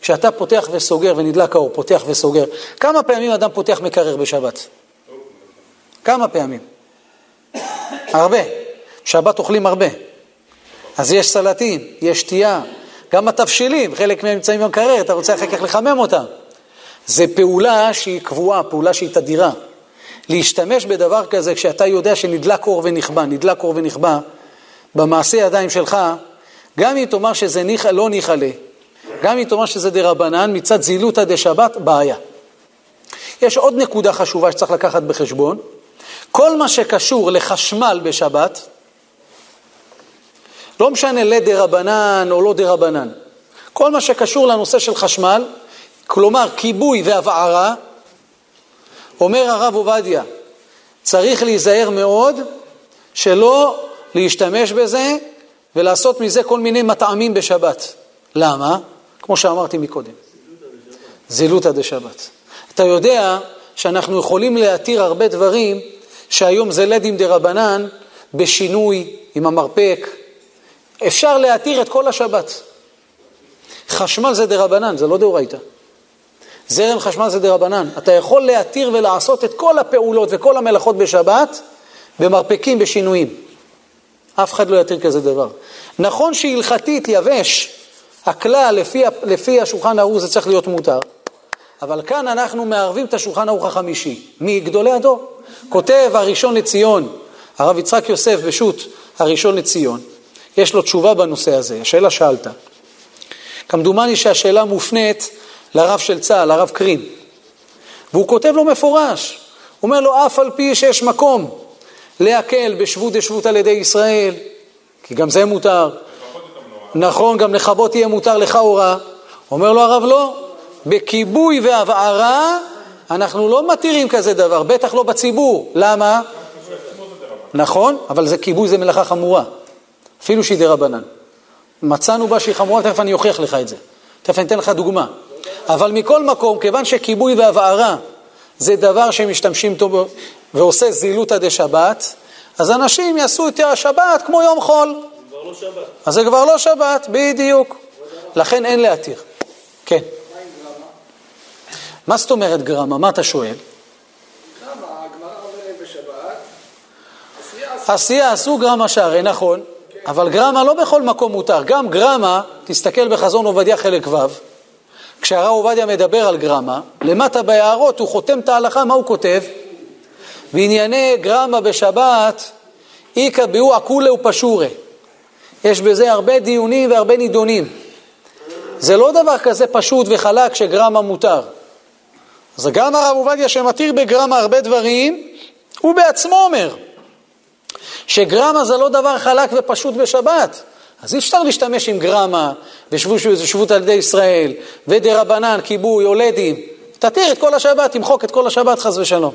כשאתה פותח וסוגר ונדלק האור, פותח וסוגר, כמה פעמים אדם פותח מקרר בשבת? כמה פעמים? הרבה. שבת אוכלים הרבה. אז יש סלטים, יש שתייה, גם התבשילים, חלק מהם נמצאים במקרר, אתה רוצה אחר כך לחמם אותם. זה פעולה שהיא קבועה, פעולה שהיא תדירה. להשתמש בדבר כזה כשאתה יודע שנדלק אור ונכבה, נדלק אור ונכבה, במעשה ידיים שלך, גם אם תאמר שזה ניחא, לא ניחא לה, גם אם תאמר שזה דרבנן, מצד זילותא דשבת, בעיה. יש עוד נקודה חשובה שצריך לקחת בחשבון. כל מה שקשור לחשמל בשבת, לא משנה לדרבנן או לא דרבנן, כל מה שקשור לנושא של חשמל, כלומר כיבוי והבערה, אומר הרב עובדיה, צריך להיזהר מאוד שלא להשתמש בזה ולעשות מזה כל מיני מטעמים בשבת. למה? כמו שאמרתי מקודם, זילותא דשבת. אתה יודע שאנחנו יכולים להתיר הרבה דברים שהיום זה לדים דרבנן בשינוי עם המרפק. אפשר להתיר את כל השבת. חשמל זה דרבנן, זה לא דאורייתא. זרם חשמל זה דרבנן. אתה יכול להתיר ולעשות את כל הפעולות וכל המלאכות בשבת במרפקים בשינויים. אף אחד לא יתיר כזה דבר. נכון שהלכתית יבש, הכלל לפי, לפי השולחן ערוך זה צריך להיות מותר, אבל כאן אנחנו מערבים את השולחן ערוך החמישי, מגדולי הדור. כותב הראשון לציון, הרב יצחק יוסף בשו"ת הראשון לציון, יש לו תשובה בנושא הזה, השאלה שאלת. כמדומני שהשאלה מופנית לרב של צה"ל, הרב קרים, והוא כותב לו מפורש, הוא אומר לו, אף על פי שיש מקום להקל בשבות דשבות על ידי ישראל, כי גם זה מותר. נכון, גם לכבות יהיה מותר לכאורה. אומר לו הרב לא, בכיבוי והבערה אנחנו לא מתירים כזה דבר, בטח לא בציבור. למה? נכון, אבל זה כיבוי זה מלאכה חמורה, אפילו שהיא דרבנן. מצאנו בה שהיא חמורה, תכף אני אוכיח לך את זה. תכף אני אתן לך דוגמה. אבל מכל מקום, כיוון שכיבוי והבערה זה דבר שמשתמשים טוב ועושה זילותא דשבת, אז אנשים יעשו את השבת כמו יום חול. כבר לא שבת. אז זה כבר לא שבת, בדיוק. לכן אין להתיר. כן. מה זאת אומרת גרמה? מה אתה שואל? עשייה עשו גרמה שערי, נכון, אבל גרמה לא בכל מקום מותר. גם גרמה, תסתכל בחזון עובדיה חלק ו', כשהרב עובדיה מדבר על גרמה, למטה בהערות הוא חותם את ההלכה, מה הוא כותב? בענייני גרמה בשבת, איכא באו עקולה ופשורי. יש בזה הרבה דיונים והרבה נידונים. זה לא דבר כזה פשוט וחלק שגרמה מותר. אז גם הרב עובדיה שמתיר בגרמה הרבה דברים, הוא בעצמו אומר שגרמה זה לא דבר חלק ופשוט בשבת. אז אי אפשר להשתמש עם גרמה ושבות על ידי ישראל ודה-רבנן, כיבוי, הולדים. תתיר את כל השבת, תמחוק את כל השבת חס ושלום.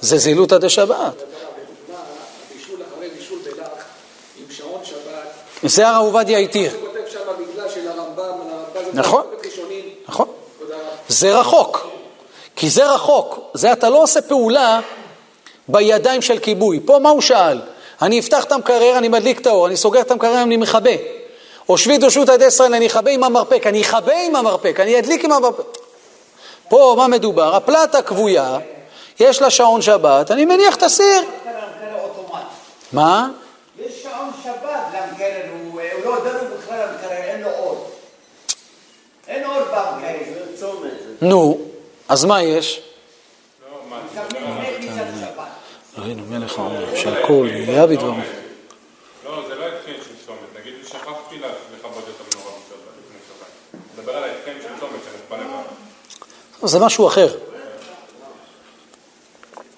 זה זילותא דשבת. זה הרב עובדיה התיר. נכון, נכון. זה רחוק, כי זה רחוק, זה אתה לא עושה פעולה בידיים של כיבוי. פה מה הוא שאל? אני אפתח את המקרר, אני מדליק את האור, אני סוגר את המקרר, אני מכבה. או שבי דרשות עדי ישראל, אני אכבה עם המרפק, אני אכבה עם המרפק, אני אדליק עם המרפק. פה מה מדובר? הפלטה כבויה, יש לה שעון שבת, אני מניח את הסיר. מה? יש שעון שבת למקרר, הוא לא דרום בכלל למקרר, אין לו אור. אין אור במקרר. נו, אז מה יש? ראינו מלך העולם, שהכל יהיה בדברו. לא, זה לא התחיל של צומת, נגיד שכחתי לכבות את המנורה לפני שבת. נדבר על ההתקן של צומת, שנתפלל זה משהו אחר.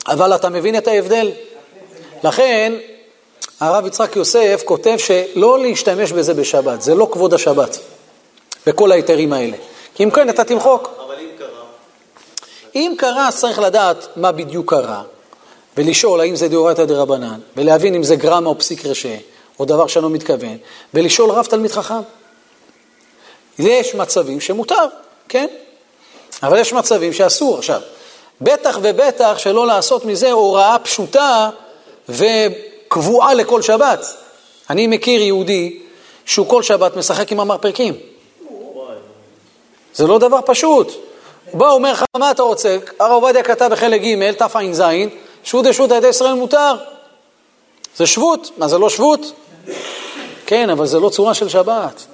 אבל אתה מבין את ההבדל? לכן, הרב יצחק יוסף כותב שלא להשתמש בזה בשבת, זה לא כבוד השבת, בכל ההיתרים האלה. כי אם כן, אתה תמחוק. אבל אם קרה? אם קרה, צריך לדעת מה בדיוק קרה, ולשאול האם זה דאורייתא דרבנן, ולהבין אם זה גרמה או פסיק רשע, או דבר שאני לא מתכוון, ולשאול רב תלמיד חכם. יש מצבים שמותר, כן? אבל יש מצבים שאסור. עכשיו, בטח ובטח שלא לעשות מזה הוראה פשוטה וקבועה לכל שבת. אני מכיר יהודי שהוא כל שבת משחק עם המרפקים. זה לא דבר פשוט. בא, אומר לך, מה אתה רוצה? הרב עובדיה כתב בחלק ג', תע"ז, שבות דשבות על ידי ישראל מותר. זה שבות, מה זה לא שבות? כן, אבל זה לא צורה של שבת.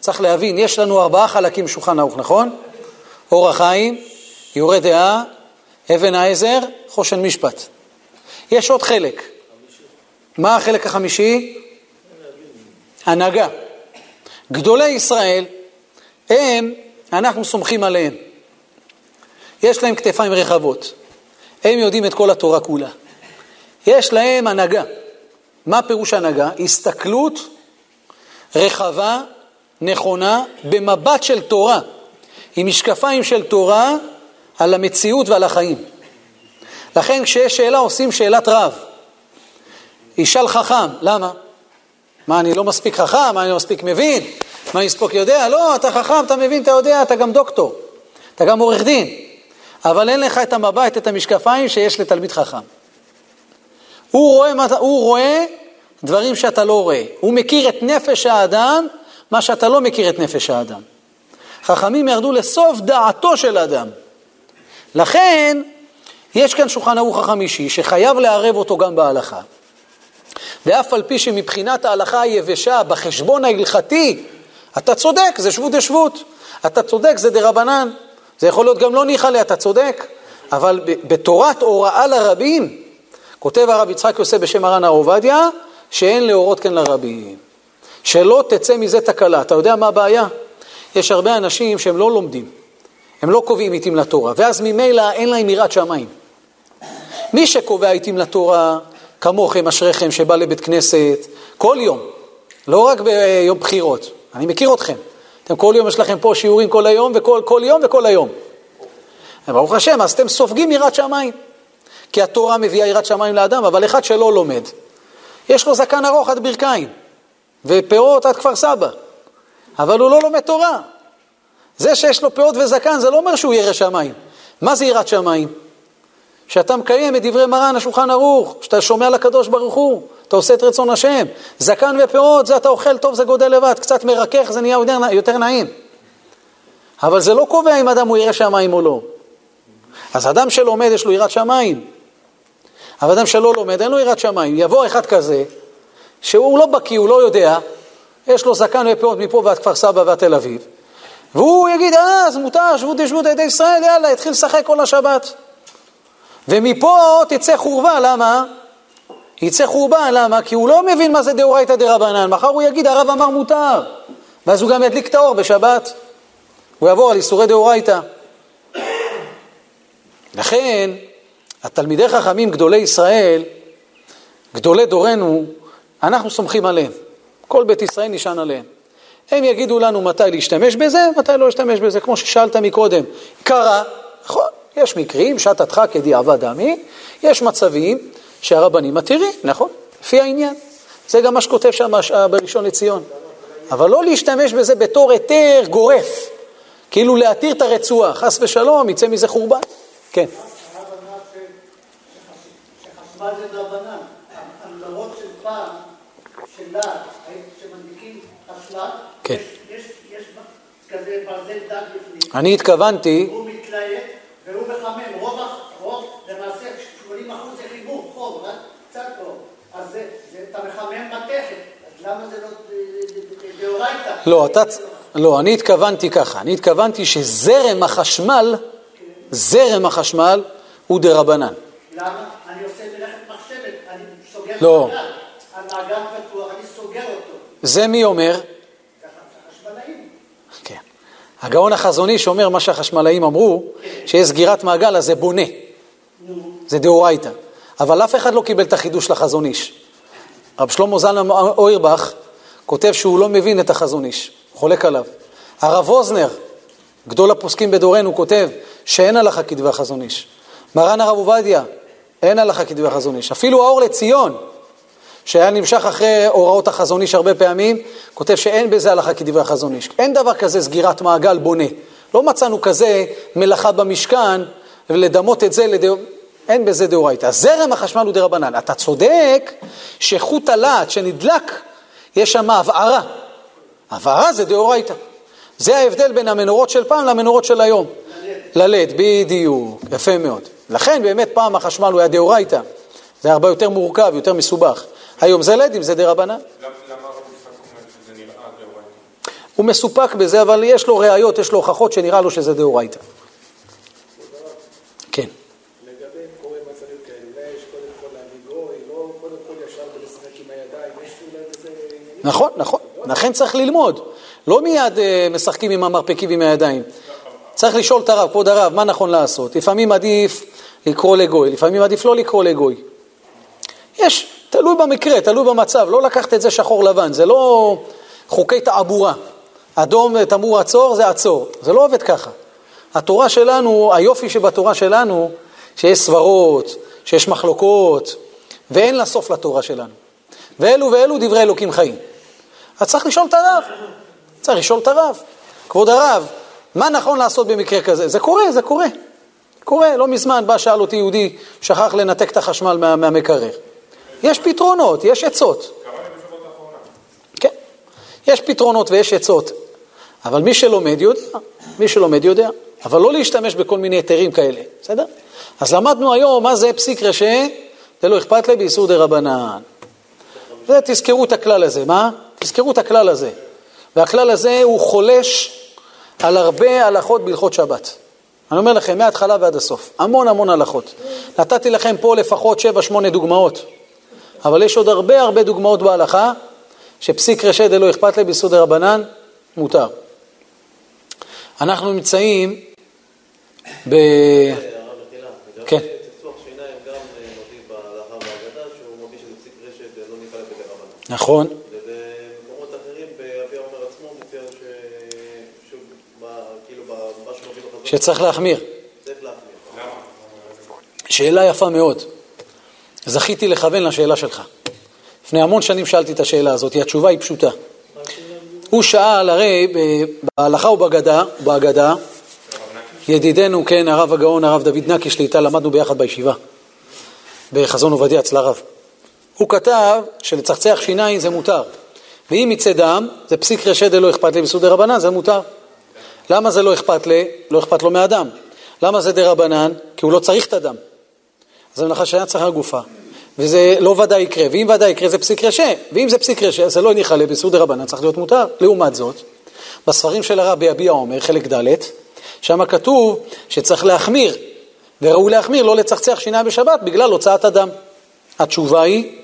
צריך להבין, יש לנו ארבעה חלקים בשולחן ערוך, נכון? אור החיים, יורה דעה, אבן העזר, חושן משפט. יש עוד חלק. מה החלק החמישי? הנהגה. גדולי ישראל, הם, אנחנו סומכים עליהם. יש להם כתפיים רחבות. הם יודעים את כל התורה כולה. יש להם הנהגה. מה פירוש הנהגה? הסתכלות רחבה, נכונה, במבט של תורה, עם משקפיים של תורה על המציאות ועל החיים. לכן כשיש שאלה עושים שאלת רב. ישאל חכם, למה? מה, אני לא מספיק חכם? מה, אני לא מספיק מבין? מה, אני מספיק יודע? לא, אתה חכם, אתה מבין, אתה יודע, אתה גם דוקטור. אתה גם עורך דין. אבל אין לך את המבט, את המשקפיים שיש לתלמיד חכם. הוא רואה, הוא רואה דברים שאתה לא רואה. הוא מכיר את נפש האדם, מה שאתה לא מכיר את נפש האדם. חכמים ירדו לסוף דעתו של האדם. לכן, יש כאן שולחן ערוך החמישי שחייב לערב אותו גם בהלכה. ואף על פי שמבחינת ההלכה היבשה, בחשבון ההלכתי, אתה צודק, זה שבות דשבות. אתה צודק, זה דרבנן. זה יכול להיות גם לא ניחא אתה צודק. אבל בתורת הוראה לרבים, כותב הרב יצחק יוסף בשם הר"ן הר עובדיה, שאין להורות כן לרבים. שלא תצא מזה תקלה. אתה יודע מה הבעיה? יש הרבה אנשים שהם לא לומדים, הם לא קובעים עיתים לתורה, ואז ממילא אין להם יראת שמיים. מי שקובע עיתים לתורה, כמוכם, אשריכם, שבא לבית כנסת, כל יום, לא רק ביום בחירות, אני מכיר אתכם. אתם כל יום, יש לכם פה שיעורים כל היום, וכל כל יום וכל היום. ברוך השם, אז אתם סופגים יראת שמיים. כי התורה מביאה יראת שמיים לאדם, אבל אחד שלא לומד, יש לו זקן ארוך עד ברכיים, ופאות עד כפר סבא, אבל הוא לא לומד תורה. זה שיש לו פאות וזקן, זה לא אומר שהוא ירא שמיים. מה זה יראת שמיים? שאתה מקיים את דברי מרן השולחן ערוך, שאתה שומע לקדוש ברוך הוא, אתה עושה את רצון השם. זקן ופאות, זה אתה אוכל טוב, זה גודל לבד, קצת מרכך, זה נהיה יותר, יותר נעים. אבל זה לא קובע אם אדם הוא ירא שמיים או לא. אז אדם שלומד יש לו יראת שמיים. אבל אדם שלא לומד, אין לו יראת שמיים. יבוא אחד כזה, שהוא לא בקיא, הוא לא יודע, יש לו זקן ופאות מפה ועד כפר סבא ועד תל אביב, והוא יגיד, אה, אז מותר, שבות ישבות על ידי ישראל, יאללה, יתחיל לשחק כל השבת. ומפה תצא חורבה, למה? יצא חורבן, למה? כי הוא לא מבין מה זה דאורייתא דרבנן, מחר הוא יגיד, הרב אמר מותר, ואז הוא גם ידליק את האור בשבת, הוא יעבור על איסורי דאורייתא. לכן, התלמידי חכמים גדולי ישראל, גדולי דורנו, אנחנו סומכים עליהם. כל בית ישראל נשען עליהם. הם יגידו לנו מתי להשתמש בזה, מתי לא להשתמש בזה, כמו ששאלת מקודם. קרה, נכון, יש מקרים, שתתך כדיעבד עמי, יש מצבים שהרבנים מתירים, נכון, לפי העניין. זה גם מה שכותב שם בראשון לציון. אבל לא להשתמש בזה בתור היתר גורף, כאילו להתיר את הרצועה, חס ושלום, יצא מזה חורבן. כן. מה זה דרבנן? המנהרות של פעם, של להט, שמדליקים אשלג, כן. יש כזה ברזל דק בפנים. אני התכוונתי, הוא מתלהט והוא מחמם, רוב, רוב, למעשה 80 אחוז זה חיבור, חום, רק קצת אור. אז זה, זה, אתה מחמם מתכת, אז למה זה לא דאורייתא? לא, אתה, לא, אני התכוונתי ככה, אני התכוונתי שזרם החשמל, זרם החשמל הוא דרבנן. למה? אני עושה מלאכת מחשבת, אני סוגר לא. מעגל. המעגל פתוח, אני סוגר אותו. זה מי אומר? הגאון החזוני שאומר מה שהחשמלאים אמרו, שיש סגירת מעגל אז זה בונה, זה דאורייתא. אבל אף אחד לא קיבל את החידוש לחזון איש. רב שלמה זלמן אוירבך כותב שהוא לא מבין את החזון איש, חולק עליו. הרב ווזנר, גדול הפוסקים בדורנו, כותב שאין הלכה כדברי החזון איש. מרן הרב עובדיה, אין הלכה כדברי החזון איש. אפילו האור לציון, שהיה נמשך אחרי הוראות החזון איש הרבה פעמים, כותב שאין בזה הלכה כדברי החזון איש. אין דבר כזה סגירת מעגל בונה. לא מצאנו כזה מלאכה במשכן, ולדמות את זה לד... אין בזה דאורייתא. זרם החשמל הוא דרבנן. אתה צודק שחוט הלהט שנדלק, יש שם הבערה. הבערה זה דאורייתא. זה ההבדל בין המנורות של פעם למנורות של היום. ללד, בדיוק, יפה מאוד. לכן באמת פעם החשמל הוא היה דאורייתא. זה הרבה יותר מורכב, יותר מסובך. היום זה לדים, זה דרבנן. הוא מסופק בזה, אבל יש לו ראיות, יש לו הוכחות שנראה לו שזה דאורייתא. כן. לא. נכון, נכון. לכן צריך ללמוד. לא מיד אה, משחקים עם המרפקים ועם הידיים. צריך לשאול את הרב, כבוד הרב, מה נכון לעשות? לפעמים עדיף לקרוא לגוי, לפעמים עדיף לא לקרוא לגוי. יש, תלוי במקרה, תלוי במצב, לא לקחת את זה שחור לבן, זה לא חוקי תעבורה. אדום תמור עצור זה עצור, זה לא עובד ככה. התורה שלנו, היופי שבתורה שלנו, שיש סברות, שיש מחלוקות, ואין לה סוף לתורה שלנו. ואלו ואלו דברי אלוקים חיים. אז צריך לשאול את הרב, צריך לשאול את הרב. כבוד הרב, מה נכון לעשות במקרה כזה? זה קורה, זה קורה. קורה, לא מזמן בא, שאל אותי יהודי, שכח לנתק את החשמל מה, מהמקרר. יש פתרונות, יש עצות. כן, יש פתרונות ויש עצות, אבל מי שלומד יודע, מי שלומד יודע, אבל לא להשתמש בכל מיני היתרים כאלה, בסדר? אז למדנו היום מה זה פסיק רשע, זה לא אכפת לי באיסור דה רבנן. ותזכרו את הכלל הזה, מה? תזכרו את הכלל הזה. והכלל הזה הוא חולש על הרבה הלכות בהלכות שבת. אני אומר לכם, מההתחלה ועד הסוף, המון המון הלכות. נתתי לכם פה לפחות 7-8 דוגמאות, אבל יש עוד הרבה הרבה דוגמאות בהלכה, שפסיק רשע דלא אכפת לי ביסוד דרבנן, מותר. אנחנו נמצאים ב... מחילה, כן. אה, אה, ברבנן. נכון, ובמקומות אחרים, באבי העומר עצמו מופיע ש... שהוא, ב- כאילו, במה שמביא בחזון, שצריך להחמיר. צריך להחמיר. שאלה יפה מאוד. זכיתי לכוון לשאלה שלך. לפני המון שנים שאלתי את השאלה הזאת, התשובה היא פשוטה. הוא שאל, הרי בהלכה ובגדה, בהגדה, ידידנו, כן, הרב הגאון, הרב דוד נקי שליטה, למדנו ביחד בישיבה, בחזון עובדיה אצל הרב. הוא כתב שלצחצח שיניים זה מותר, ואם יצא דם, זה פסיק רשע דלא אכפת לי בסודי רבנן, זה מותר. למה זה לא אכפת לי? לא אכפת לו מהדם. למה זה דרבנן? כי הוא לא צריך את הדם. זה מלאכה שאינה צריכה גופה. וזה לא ודאי יקרה, ואם ודאי יקרה זה פסיק רשע, ואם זה פסיק רשע זה לא ניחלה בסעוד דרבנן, צריך להיות מותר. לעומת זאת, בספרים של הרב ביביע עומר, חלק ד', שם כתוב שצריך להחמיר, וראוי להחמיר, לא לצחצח שיניים בשבת בגלל הוצאת הדם. התשובה היא,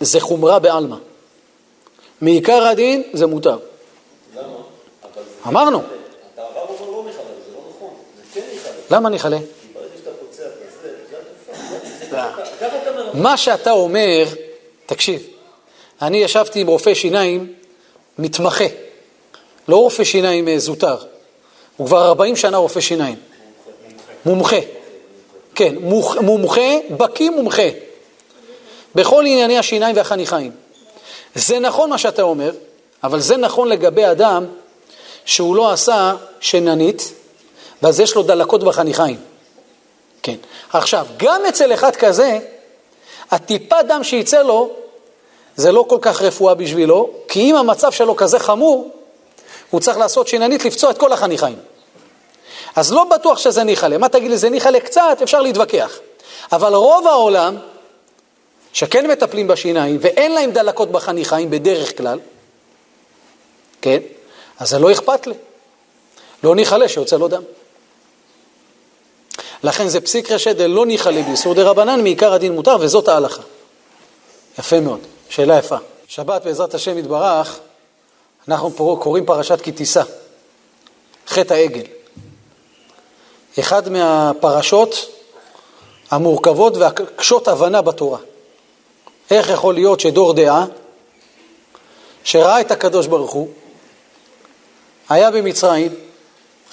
זה חומרה בעלמא. מעיקר הדין זה מותר. למה? אבל זה... אמרנו, אתה הרב מה שאתה אומר, תקשיב, אני ישבתי עם רופא שיניים מתמחה, לא רופא שיניים אה, זוטר, הוא כבר 40 שנה רופא שיניים, מומחה, כן, מומח- מומחה, בקיא מומחה, בכל ענייני השיניים והחניכיים. זה נכון מה שאתה אומר, אבל זה נכון לגבי אדם שהוא לא עשה שיננית, ואז יש לו דלקות בחניכיים. כן. עכשיו, גם אצל אחד כזה, הטיפה דם שיצא לו, זה לא כל כך רפואה בשבילו, כי אם המצב שלו כזה חמור, הוא צריך לעשות שיננית לפצוע את כל החניכיים. אז לא בטוח שזה ניחלה. מה תגיד לי, זה ניחלה קצת, אפשר להתווכח. אבל רוב העולם, שכן מטפלים בשיניים ואין להם דלקות בחניכיים בדרך כלל, כן, אז זה לא אכפת לי. לא ניחלה שיוצא לו דם. לכן זה פסיק רשע דלא ניחא באיסור דה רבנן, מעיקר הדין מותר, וזאת ההלכה. יפה מאוד, שאלה יפה. שבת בעזרת השם יתברך, אנחנו פה קוראים פרשת כי תישא, חטא העגל. אחד מהפרשות המורכבות והקשות הבנה בתורה. איך יכול להיות שדור דעה, שראה את הקדוש ברוך הוא, היה במצרים,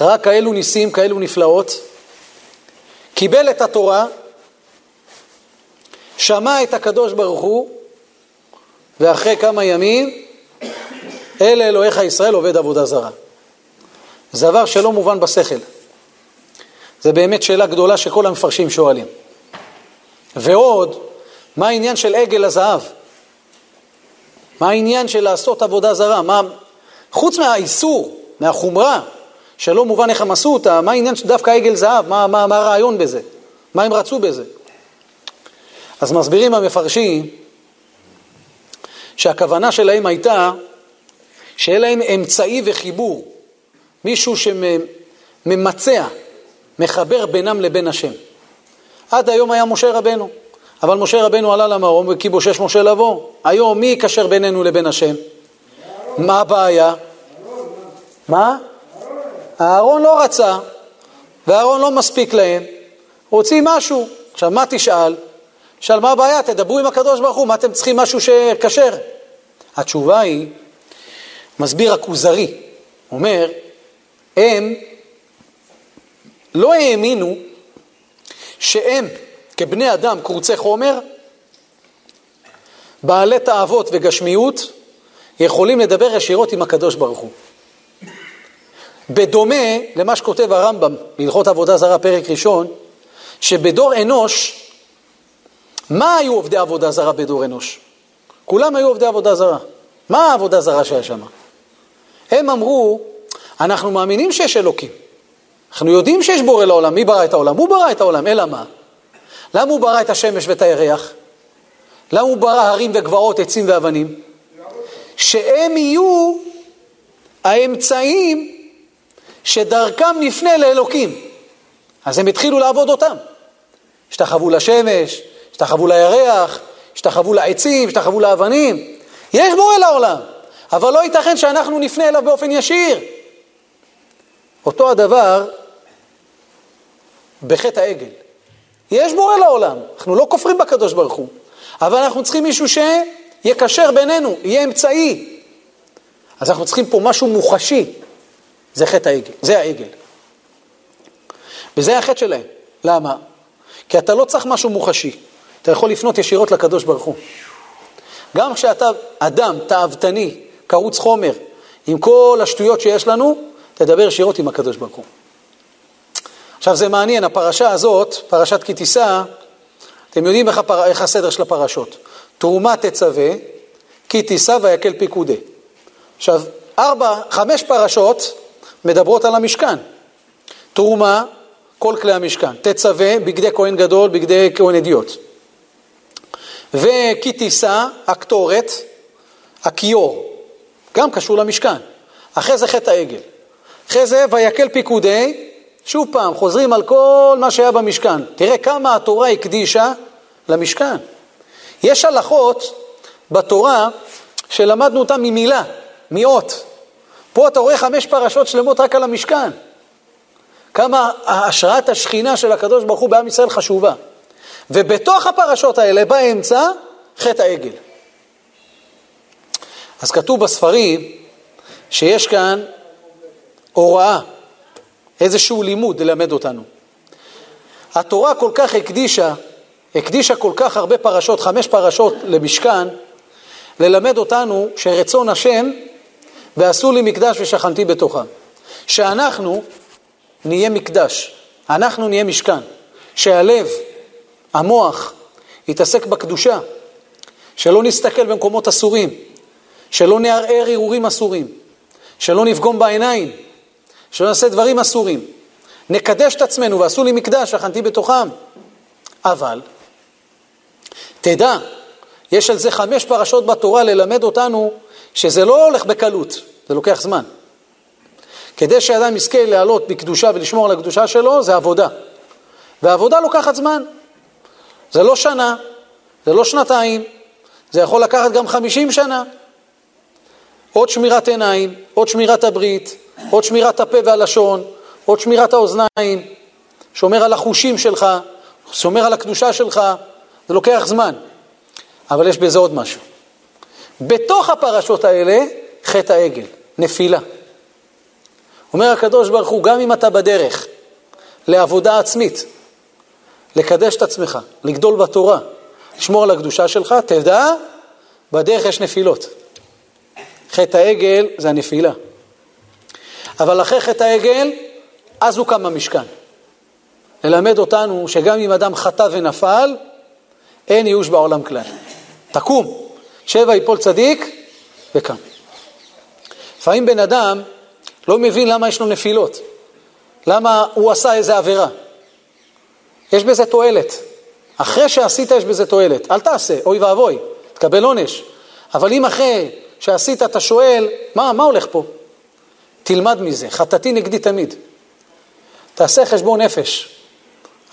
ראה כאלו ניסים, כאלו נפלאות, קיבל את התורה, שמע את הקדוש ברוך הוא, ואחרי כמה ימים, אלה אלוהיך ישראל עובד עבודה זרה. זה דבר שלא מובן בשכל. זה באמת שאלה גדולה שכל המפרשים שואלים. ועוד, מה העניין של עגל הזהב? מה העניין של לעשות עבודה זרה? מה, חוץ מהאיסור, מהחומרה, שלא מובן איך הם עשו אותה, מה העניין של דווקא עגל זהב? מה, מה, מה הרעיון בזה? מה הם רצו בזה? אז מסבירים המפרשים שהכוונה שלהם הייתה שיהיה להם אמצעי וחיבור, מישהו שממצע, מחבר בינם לבין השם. עד היום היה משה רבנו, אבל משה רבנו עלה למרום וכי בושש משה לבוא. היום מי יקשר בינינו לבין השם? מה הבעיה? מה? אהרון לא רצה, ואהרון לא מספיק להם, רוצים משהו. עכשיו, מה תשאל? תשאל, מה הבעיה? תדברו עם הקדוש ברוך הוא, מה אתם צריכים משהו שכשר? התשובה היא, מסביר הכוזרי, אומר, הם לא האמינו שהם, כבני אדם קרוצי חומר, בעלי תאוות וגשמיות, יכולים לדבר ישירות עם הקדוש ברוך הוא. בדומה למה שכותב הרמב"ם בהלכות עבודה זרה, פרק ראשון, שבדור אנוש, מה היו עובדי עבודה זרה בדור אנוש? כולם היו עובדי עבודה זרה. מה העבודה זרה שהיה שם? הם אמרו, אנחנו מאמינים שיש אלוקים. אנחנו יודעים שיש בורא לעולם. מי ברא את העולם? הוא ברא את העולם, אלא מה? למה הוא ברא את השמש ואת הירח? למה הוא ברא הרים וגבעות, עצים ואבנים? שהם יהיו האמצעים שדרכם נפנה לאלוקים. אז הם התחילו לעבוד אותם. השתחוו לשמש, השתחוו לירח, השתחוו לעצים, השתחוו לאבנים. יש בורא לעולם, אבל לא ייתכן שאנחנו נפנה אליו באופן ישיר. אותו הדבר בחטא העגל. יש בורא לעולם, אנחנו לא כופרים בקדוש ברוך הוא, אבל אנחנו צריכים מישהו שיקשר בינינו, יהיה אמצעי. אז אנחנו צריכים פה משהו מוחשי, זה חטא העגל, זה העגל. וזה החטא שלהם. למה? כי אתה לא צריך משהו מוחשי, אתה יכול לפנות ישירות לקדוש ברוך הוא. גם כשאתה אדם תאוותני, קרוץ חומר, עם כל השטויות שיש לנו, תדבר ישירות עם הקדוש ברוך הוא. עכשיו זה מעניין, הפרשה הזאת, פרשת כי תישא, אתם יודעים איך, הפר... איך הסדר של הפרשות. תרומה תצווה, כי תישא ויקל פיקודי. עכשיו, ארבע, חמש פרשות מדברות על המשכן. תרומה, כל כלי המשכן. תצווה, בגדי כהן גדול, בגדי כהן אדיוט. וכי תישא, הקטורת, הכיור, גם קשור למשכן. אחרי זה חטא העגל. אחרי זה ויקל פיקודי, שוב פעם, חוזרים על כל מה שהיה במשכן. תראה כמה התורה הקדישה למשכן. יש הלכות בתורה שלמדנו אותן ממילה, מאות. פה אתה רואה חמש פרשות שלמות רק על המשכן. כמה השראת השכינה של הקדוש ברוך הוא בעם ישראל חשובה. ובתוך הפרשות האלה, באמצע, חטא העגל. אז כתוב בספרים שיש כאן הוראה, איזשהו לימוד ללמד אותנו. התורה כל כך הקדישה, הקדישה כל כך הרבה פרשות, חמש פרשות למשכן, ללמד אותנו שרצון השם ועשו לי מקדש ושכנתי בתוכם. שאנחנו נהיה מקדש, אנחנו נהיה משכן, שהלב, המוח, יתעסק בקדושה, שלא נסתכל במקומות אסורים, שלא נערער ערעורים אסורים, שלא נפגום בעיניים, שלא נעשה דברים אסורים. נקדש את עצמנו ועשו לי מקדש, הכנתי בתוכם. אבל, תדע, יש על זה חמש פרשות בתורה ללמד אותנו שזה לא הולך בקלות, זה לוקח זמן. כדי שאדם יזכה לעלות בקדושה ולשמור על הקדושה שלו, זה עבודה. ועבודה לוקחת זמן. זה לא שנה, זה לא שנתיים, זה יכול לקחת גם חמישים שנה. עוד שמירת עיניים, עוד שמירת הברית, עוד שמירת הפה והלשון, עוד שמירת האוזניים, שומר על החושים שלך, שומר על הקדושה שלך, זה לוקח זמן. אבל יש בזה עוד משהו. בתוך הפרשות האלה, חטא העגל, נפילה. אומר הקדוש ברוך הוא, גם אם אתה בדרך לעבודה עצמית, לקדש את עצמך, לגדול בתורה, לשמור על הקדושה שלך, תדע, בדרך יש נפילות. חטא העגל זה הנפילה. אבל אחרי חטא העגל, אז הוקם המשכן. ללמד אותנו שגם אם אדם חטא ונפל, אין ייאוש בעולם כלל. תקום, שבע יפול צדיק וקם. לפעמים בן אדם לא מבין למה יש לו נפילות, למה הוא עשה איזה עבירה. יש בזה תועלת. אחרי שעשית יש בזה תועלת. אל תעשה, אוי ואבוי, תקבל עונש. אבל אם אחרי שעשית אתה שואל, מה, מה הולך פה? תלמד מזה, חטאתי נגדי תמיד. תעשה חשבון נפש.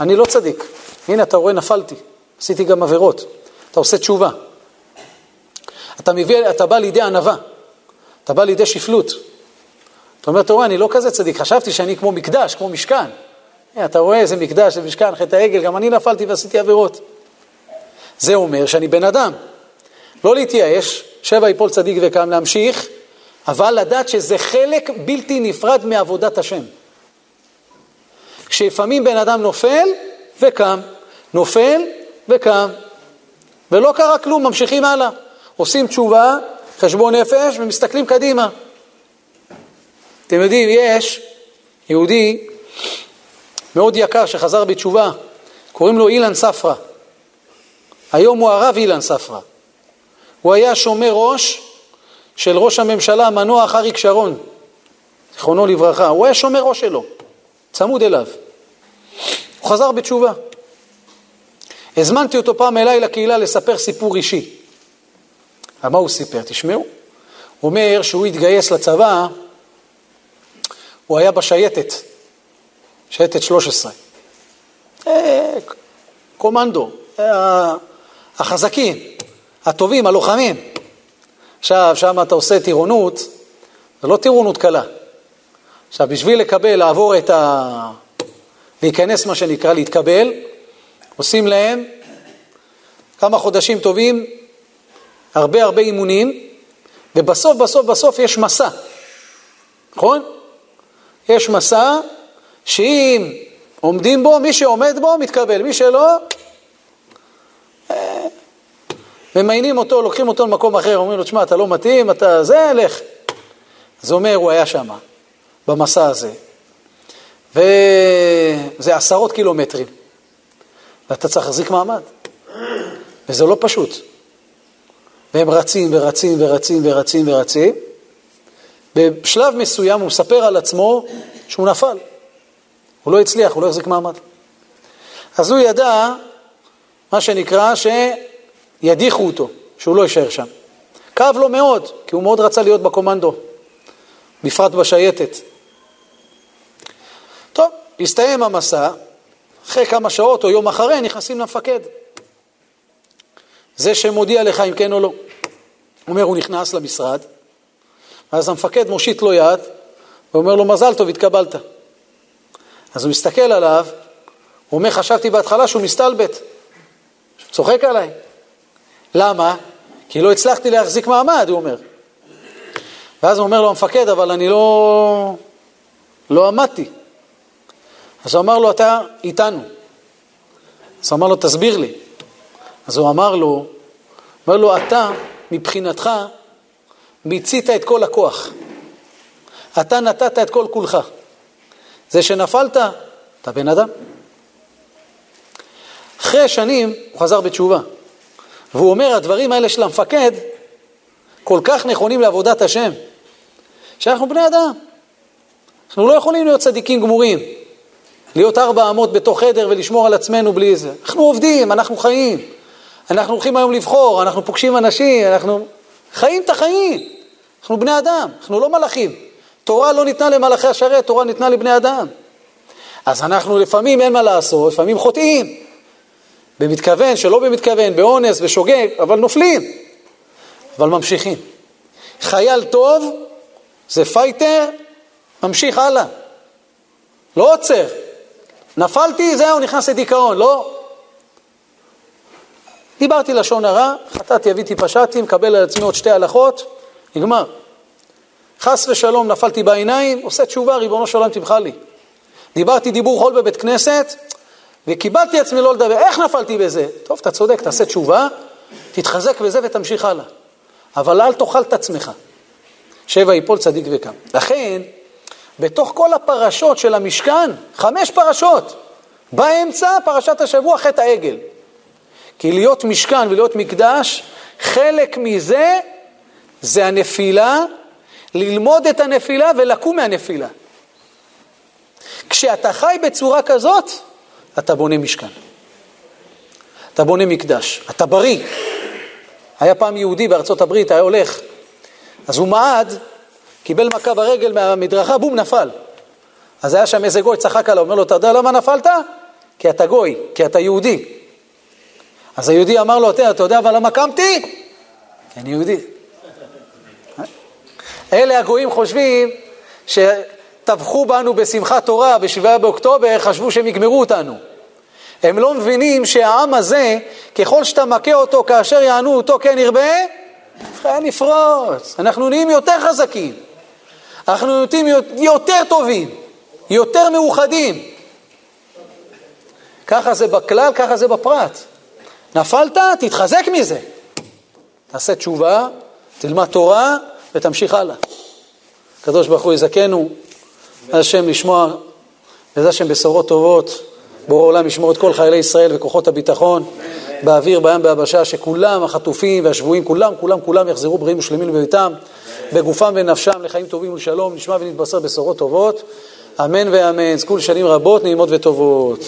אני לא צדיק. הנה, אתה רואה, נפלתי. עשיתי גם עבירות. אתה עושה תשובה. אתה, מביא, אתה בא לידי ענווה. אתה בא לידי שפלות. אתה אומר, אתה רואה, אני לא כזה צדיק, חשבתי שאני כמו מקדש, כמו משכן. אתה רואה איזה מקדש, איזה משכן, חטא העגל, גם אני נפלתי ועשיתי עבירות. זה אומר שאני בן אדם. לא להתייאש, שבע יפול צדיק וקם, להמשיך, אבל לדעת שזה חלק בלתי נפרד מעבודת השם. כשלפעמים בן אדם נופל וקם, נופל וקם, ולא קרה כלום, ממשיכים הלאה. עושים תשובה, חשבון נפש ומסתכלים קדימה. אתם יודעים, יש יהודי מאוד יקר שחזר בתשובה, קוראים לו אילן ספרא. היום הוא הרב אילן ספרא. הוא היה שומר ראש של ראש הממשלה המנוח אריק שרון, זיכרונו לברכה. הוא היה שומר ראש שלו, צמוד אליו. הוא חזר בתשובה. הזמנתי אותו פעם אליי לקהילה לספר סיפור אישי. מה הוא סיפר? תשמעו. הוא אומר שהוא התגייס לצבא, הוא היה בשייטת, שייטת 13. אה, קומנדו, אה, החזקים, הטובים, הלוחמים. עכשיו, שם אתה עושה טירונות, זה לא טירונות קלה. עכשיו, בשביל לקבל, לעבור את ה... להיכנס, מה שנקרא, להתקבל, עושים להם כמה חודשים טובים, הרבה הרבה אימונים, ובסוף, בסוף, בסוף יש מסע, נכון? יש מסע שאם עומדים בו, מי שעומד בו מתקבל, מי שלא, אה, ממיינים אותו, לוקחים אותו למקום אחר, אומרים לו, תשמע, אתה לא מתאים, אתה זה, לך. אז הוא אומר, הוא היה שם, במסע הזה. וזה עשרות קילומטרים, ואתה צריך להחזיק מעמד, וזה לא פשוט. והם רצים ורצים ורצים ורצים ורצים. בשלב מסוים הוא מספר על עצמו שהוא נפל. הוא לא הצליח, הוא לא החזיק מעמד. אז הוא ידע, מה שנקרא, שידיחו אותו, שהוא לא יישאר שם. כאב לו מאוד, כי הוא מאוד רצה להיות בקומנדו, בפרט בשייטת. טוב, הסתיים המסע, אחרי כמה שעות או יום אחרי נכנסים למפקד. זה שמודיע לך אם כן או לא. הוא אומר, הוא נכנס למשרד, ואז המפקד מושיט לו יד, ואומר לו, מזל טוב, התקבלת. אז הוא מסתכל עליו, הוא אומר, חשבתי בהתחלה שהוא מסתלבט, צוחק עליי. למה? כי לא הצלחתי להחזיק מעמד, הוא אומר. ואז הוא אומר לו, המפקד, אבל אני לא, לא עמדתי. אז הוא אמר לו, אתה איתנו. אז הוא אמר לו, תסביר לי. אז הוא אמר לו, אומר לו, אתה, מבחינתך, מיצית את כל הכוח. אתה נתת את כל כולך. זה שנפלת, אתה בן אדם. אחרי שנים הוא חזר בתשובה. והוא אומר, הדברים האלה של המפקד כל כך נכונים לעבודת השם, שאנחנו בני אדם. אנחנו לא יכולים להיות צדיקים גמורים, להיות ארבע אמות בתוך חדר ולשמור על עצמנו בלי זה. אנחנו עובדים, אנחנו חיים. אנחנו הולכים היום לבחור, אנחנו פוגשים אנשים, אנחנו חיים את החיים. אנחנו בני אדם, אנחנו לא מלאכים. תורה לא ניתנה למלאכי השרת, תורה ניתנה לבני אדם. אז אנחנו לפעמים אין מה לעשות, לפעמים חוטאים. במתכוון, שלא במתכוון, באונס, בשוגג, אבל נופלים. אבל ממשיכים. חייל טוב זה fighter, ממשיך הלאה. לא עוצר. נפלתי, זהו, נכנס לדיכאון, לא. דיברתי לשון הרע, חטאתי, עוויתי, פשעתי, מקבל על עצמי עוד שתי הלכות, נגמר. חס ושלום, נפלתי בעיניים, עושה תשובה, ריבונו של עולם תמחה לי. דיברתי דיבור חול בבית כנסת, וקיבלתי עצמי לא לדבר. איך נפלתי בזה? טוב, אתה צודק, תעשה תשובה, תתחזק בזה ותמשיך הלאה. אבל אל תאכל את עצמך. שבע יפול צדיק וקם. לכן, בתוך כל הפרשות של המשכן, חמש פרשות, באמצע פרשת השבוע חטא העגל. כי להיות משכן ולהיות מקדש, חלק מזה זה הנפילה, ללמוד את הנפילה ולקום מהנפילה. כשאתה חי בצורה כזאת, אתה בונה משכן. אתה בונה מקדש, אתה בריא. היה פעם יהודי בארצות הברית, היה הולך, אז הוא מעד, קיבל מכה ברגל מהמדרכה, בום, נפל. אז היה שם איזה גוי, צחק עליו, אומר לו, אתה יודע למה נפלת? כי אתה גוי, כי אתה יהודי. אז היהודי אמר לו, אתה יודע אבל למה קמתי? כי אני יהודי. אלה הגויים חושבים שטבחו בנו בשמחת תורה ב-7 באוקטובר, חשבו שהם יגמרו אותנו. הם לא מבינים שהעם הזה, ככל שאתה מכה אותו כאשר יענו אותו כן ירבה, כן נפרוץ. אנחנו נהיים יותר חזקים. אנחנו נהיים יותר טובים, יותר מאוחדים. ככה זה בכלל, ככה זה בפרט. נפלת, תתחזק מזה. תעשה תשובה, תלמד תורה ותמשיך הלאה. הקדוש ברוך הוא יזכנו, השם לשמוע, בעזרת השם בשורות טובות. בורא עולם ישמור את כל חיילי ישראל וכוחות הביטחון באוויר, בים, ביבשה, שכולם, החטופים והשבויים, כולם, כולם, כולם יחזרו בריאים ושלמים לביתם, בגופם ונפשם, לחיים טובים ולשלום, נשמע ונתבשר בשורות טובות. אמן ואמן. זכו לשנים רבות, נעימות וטובות.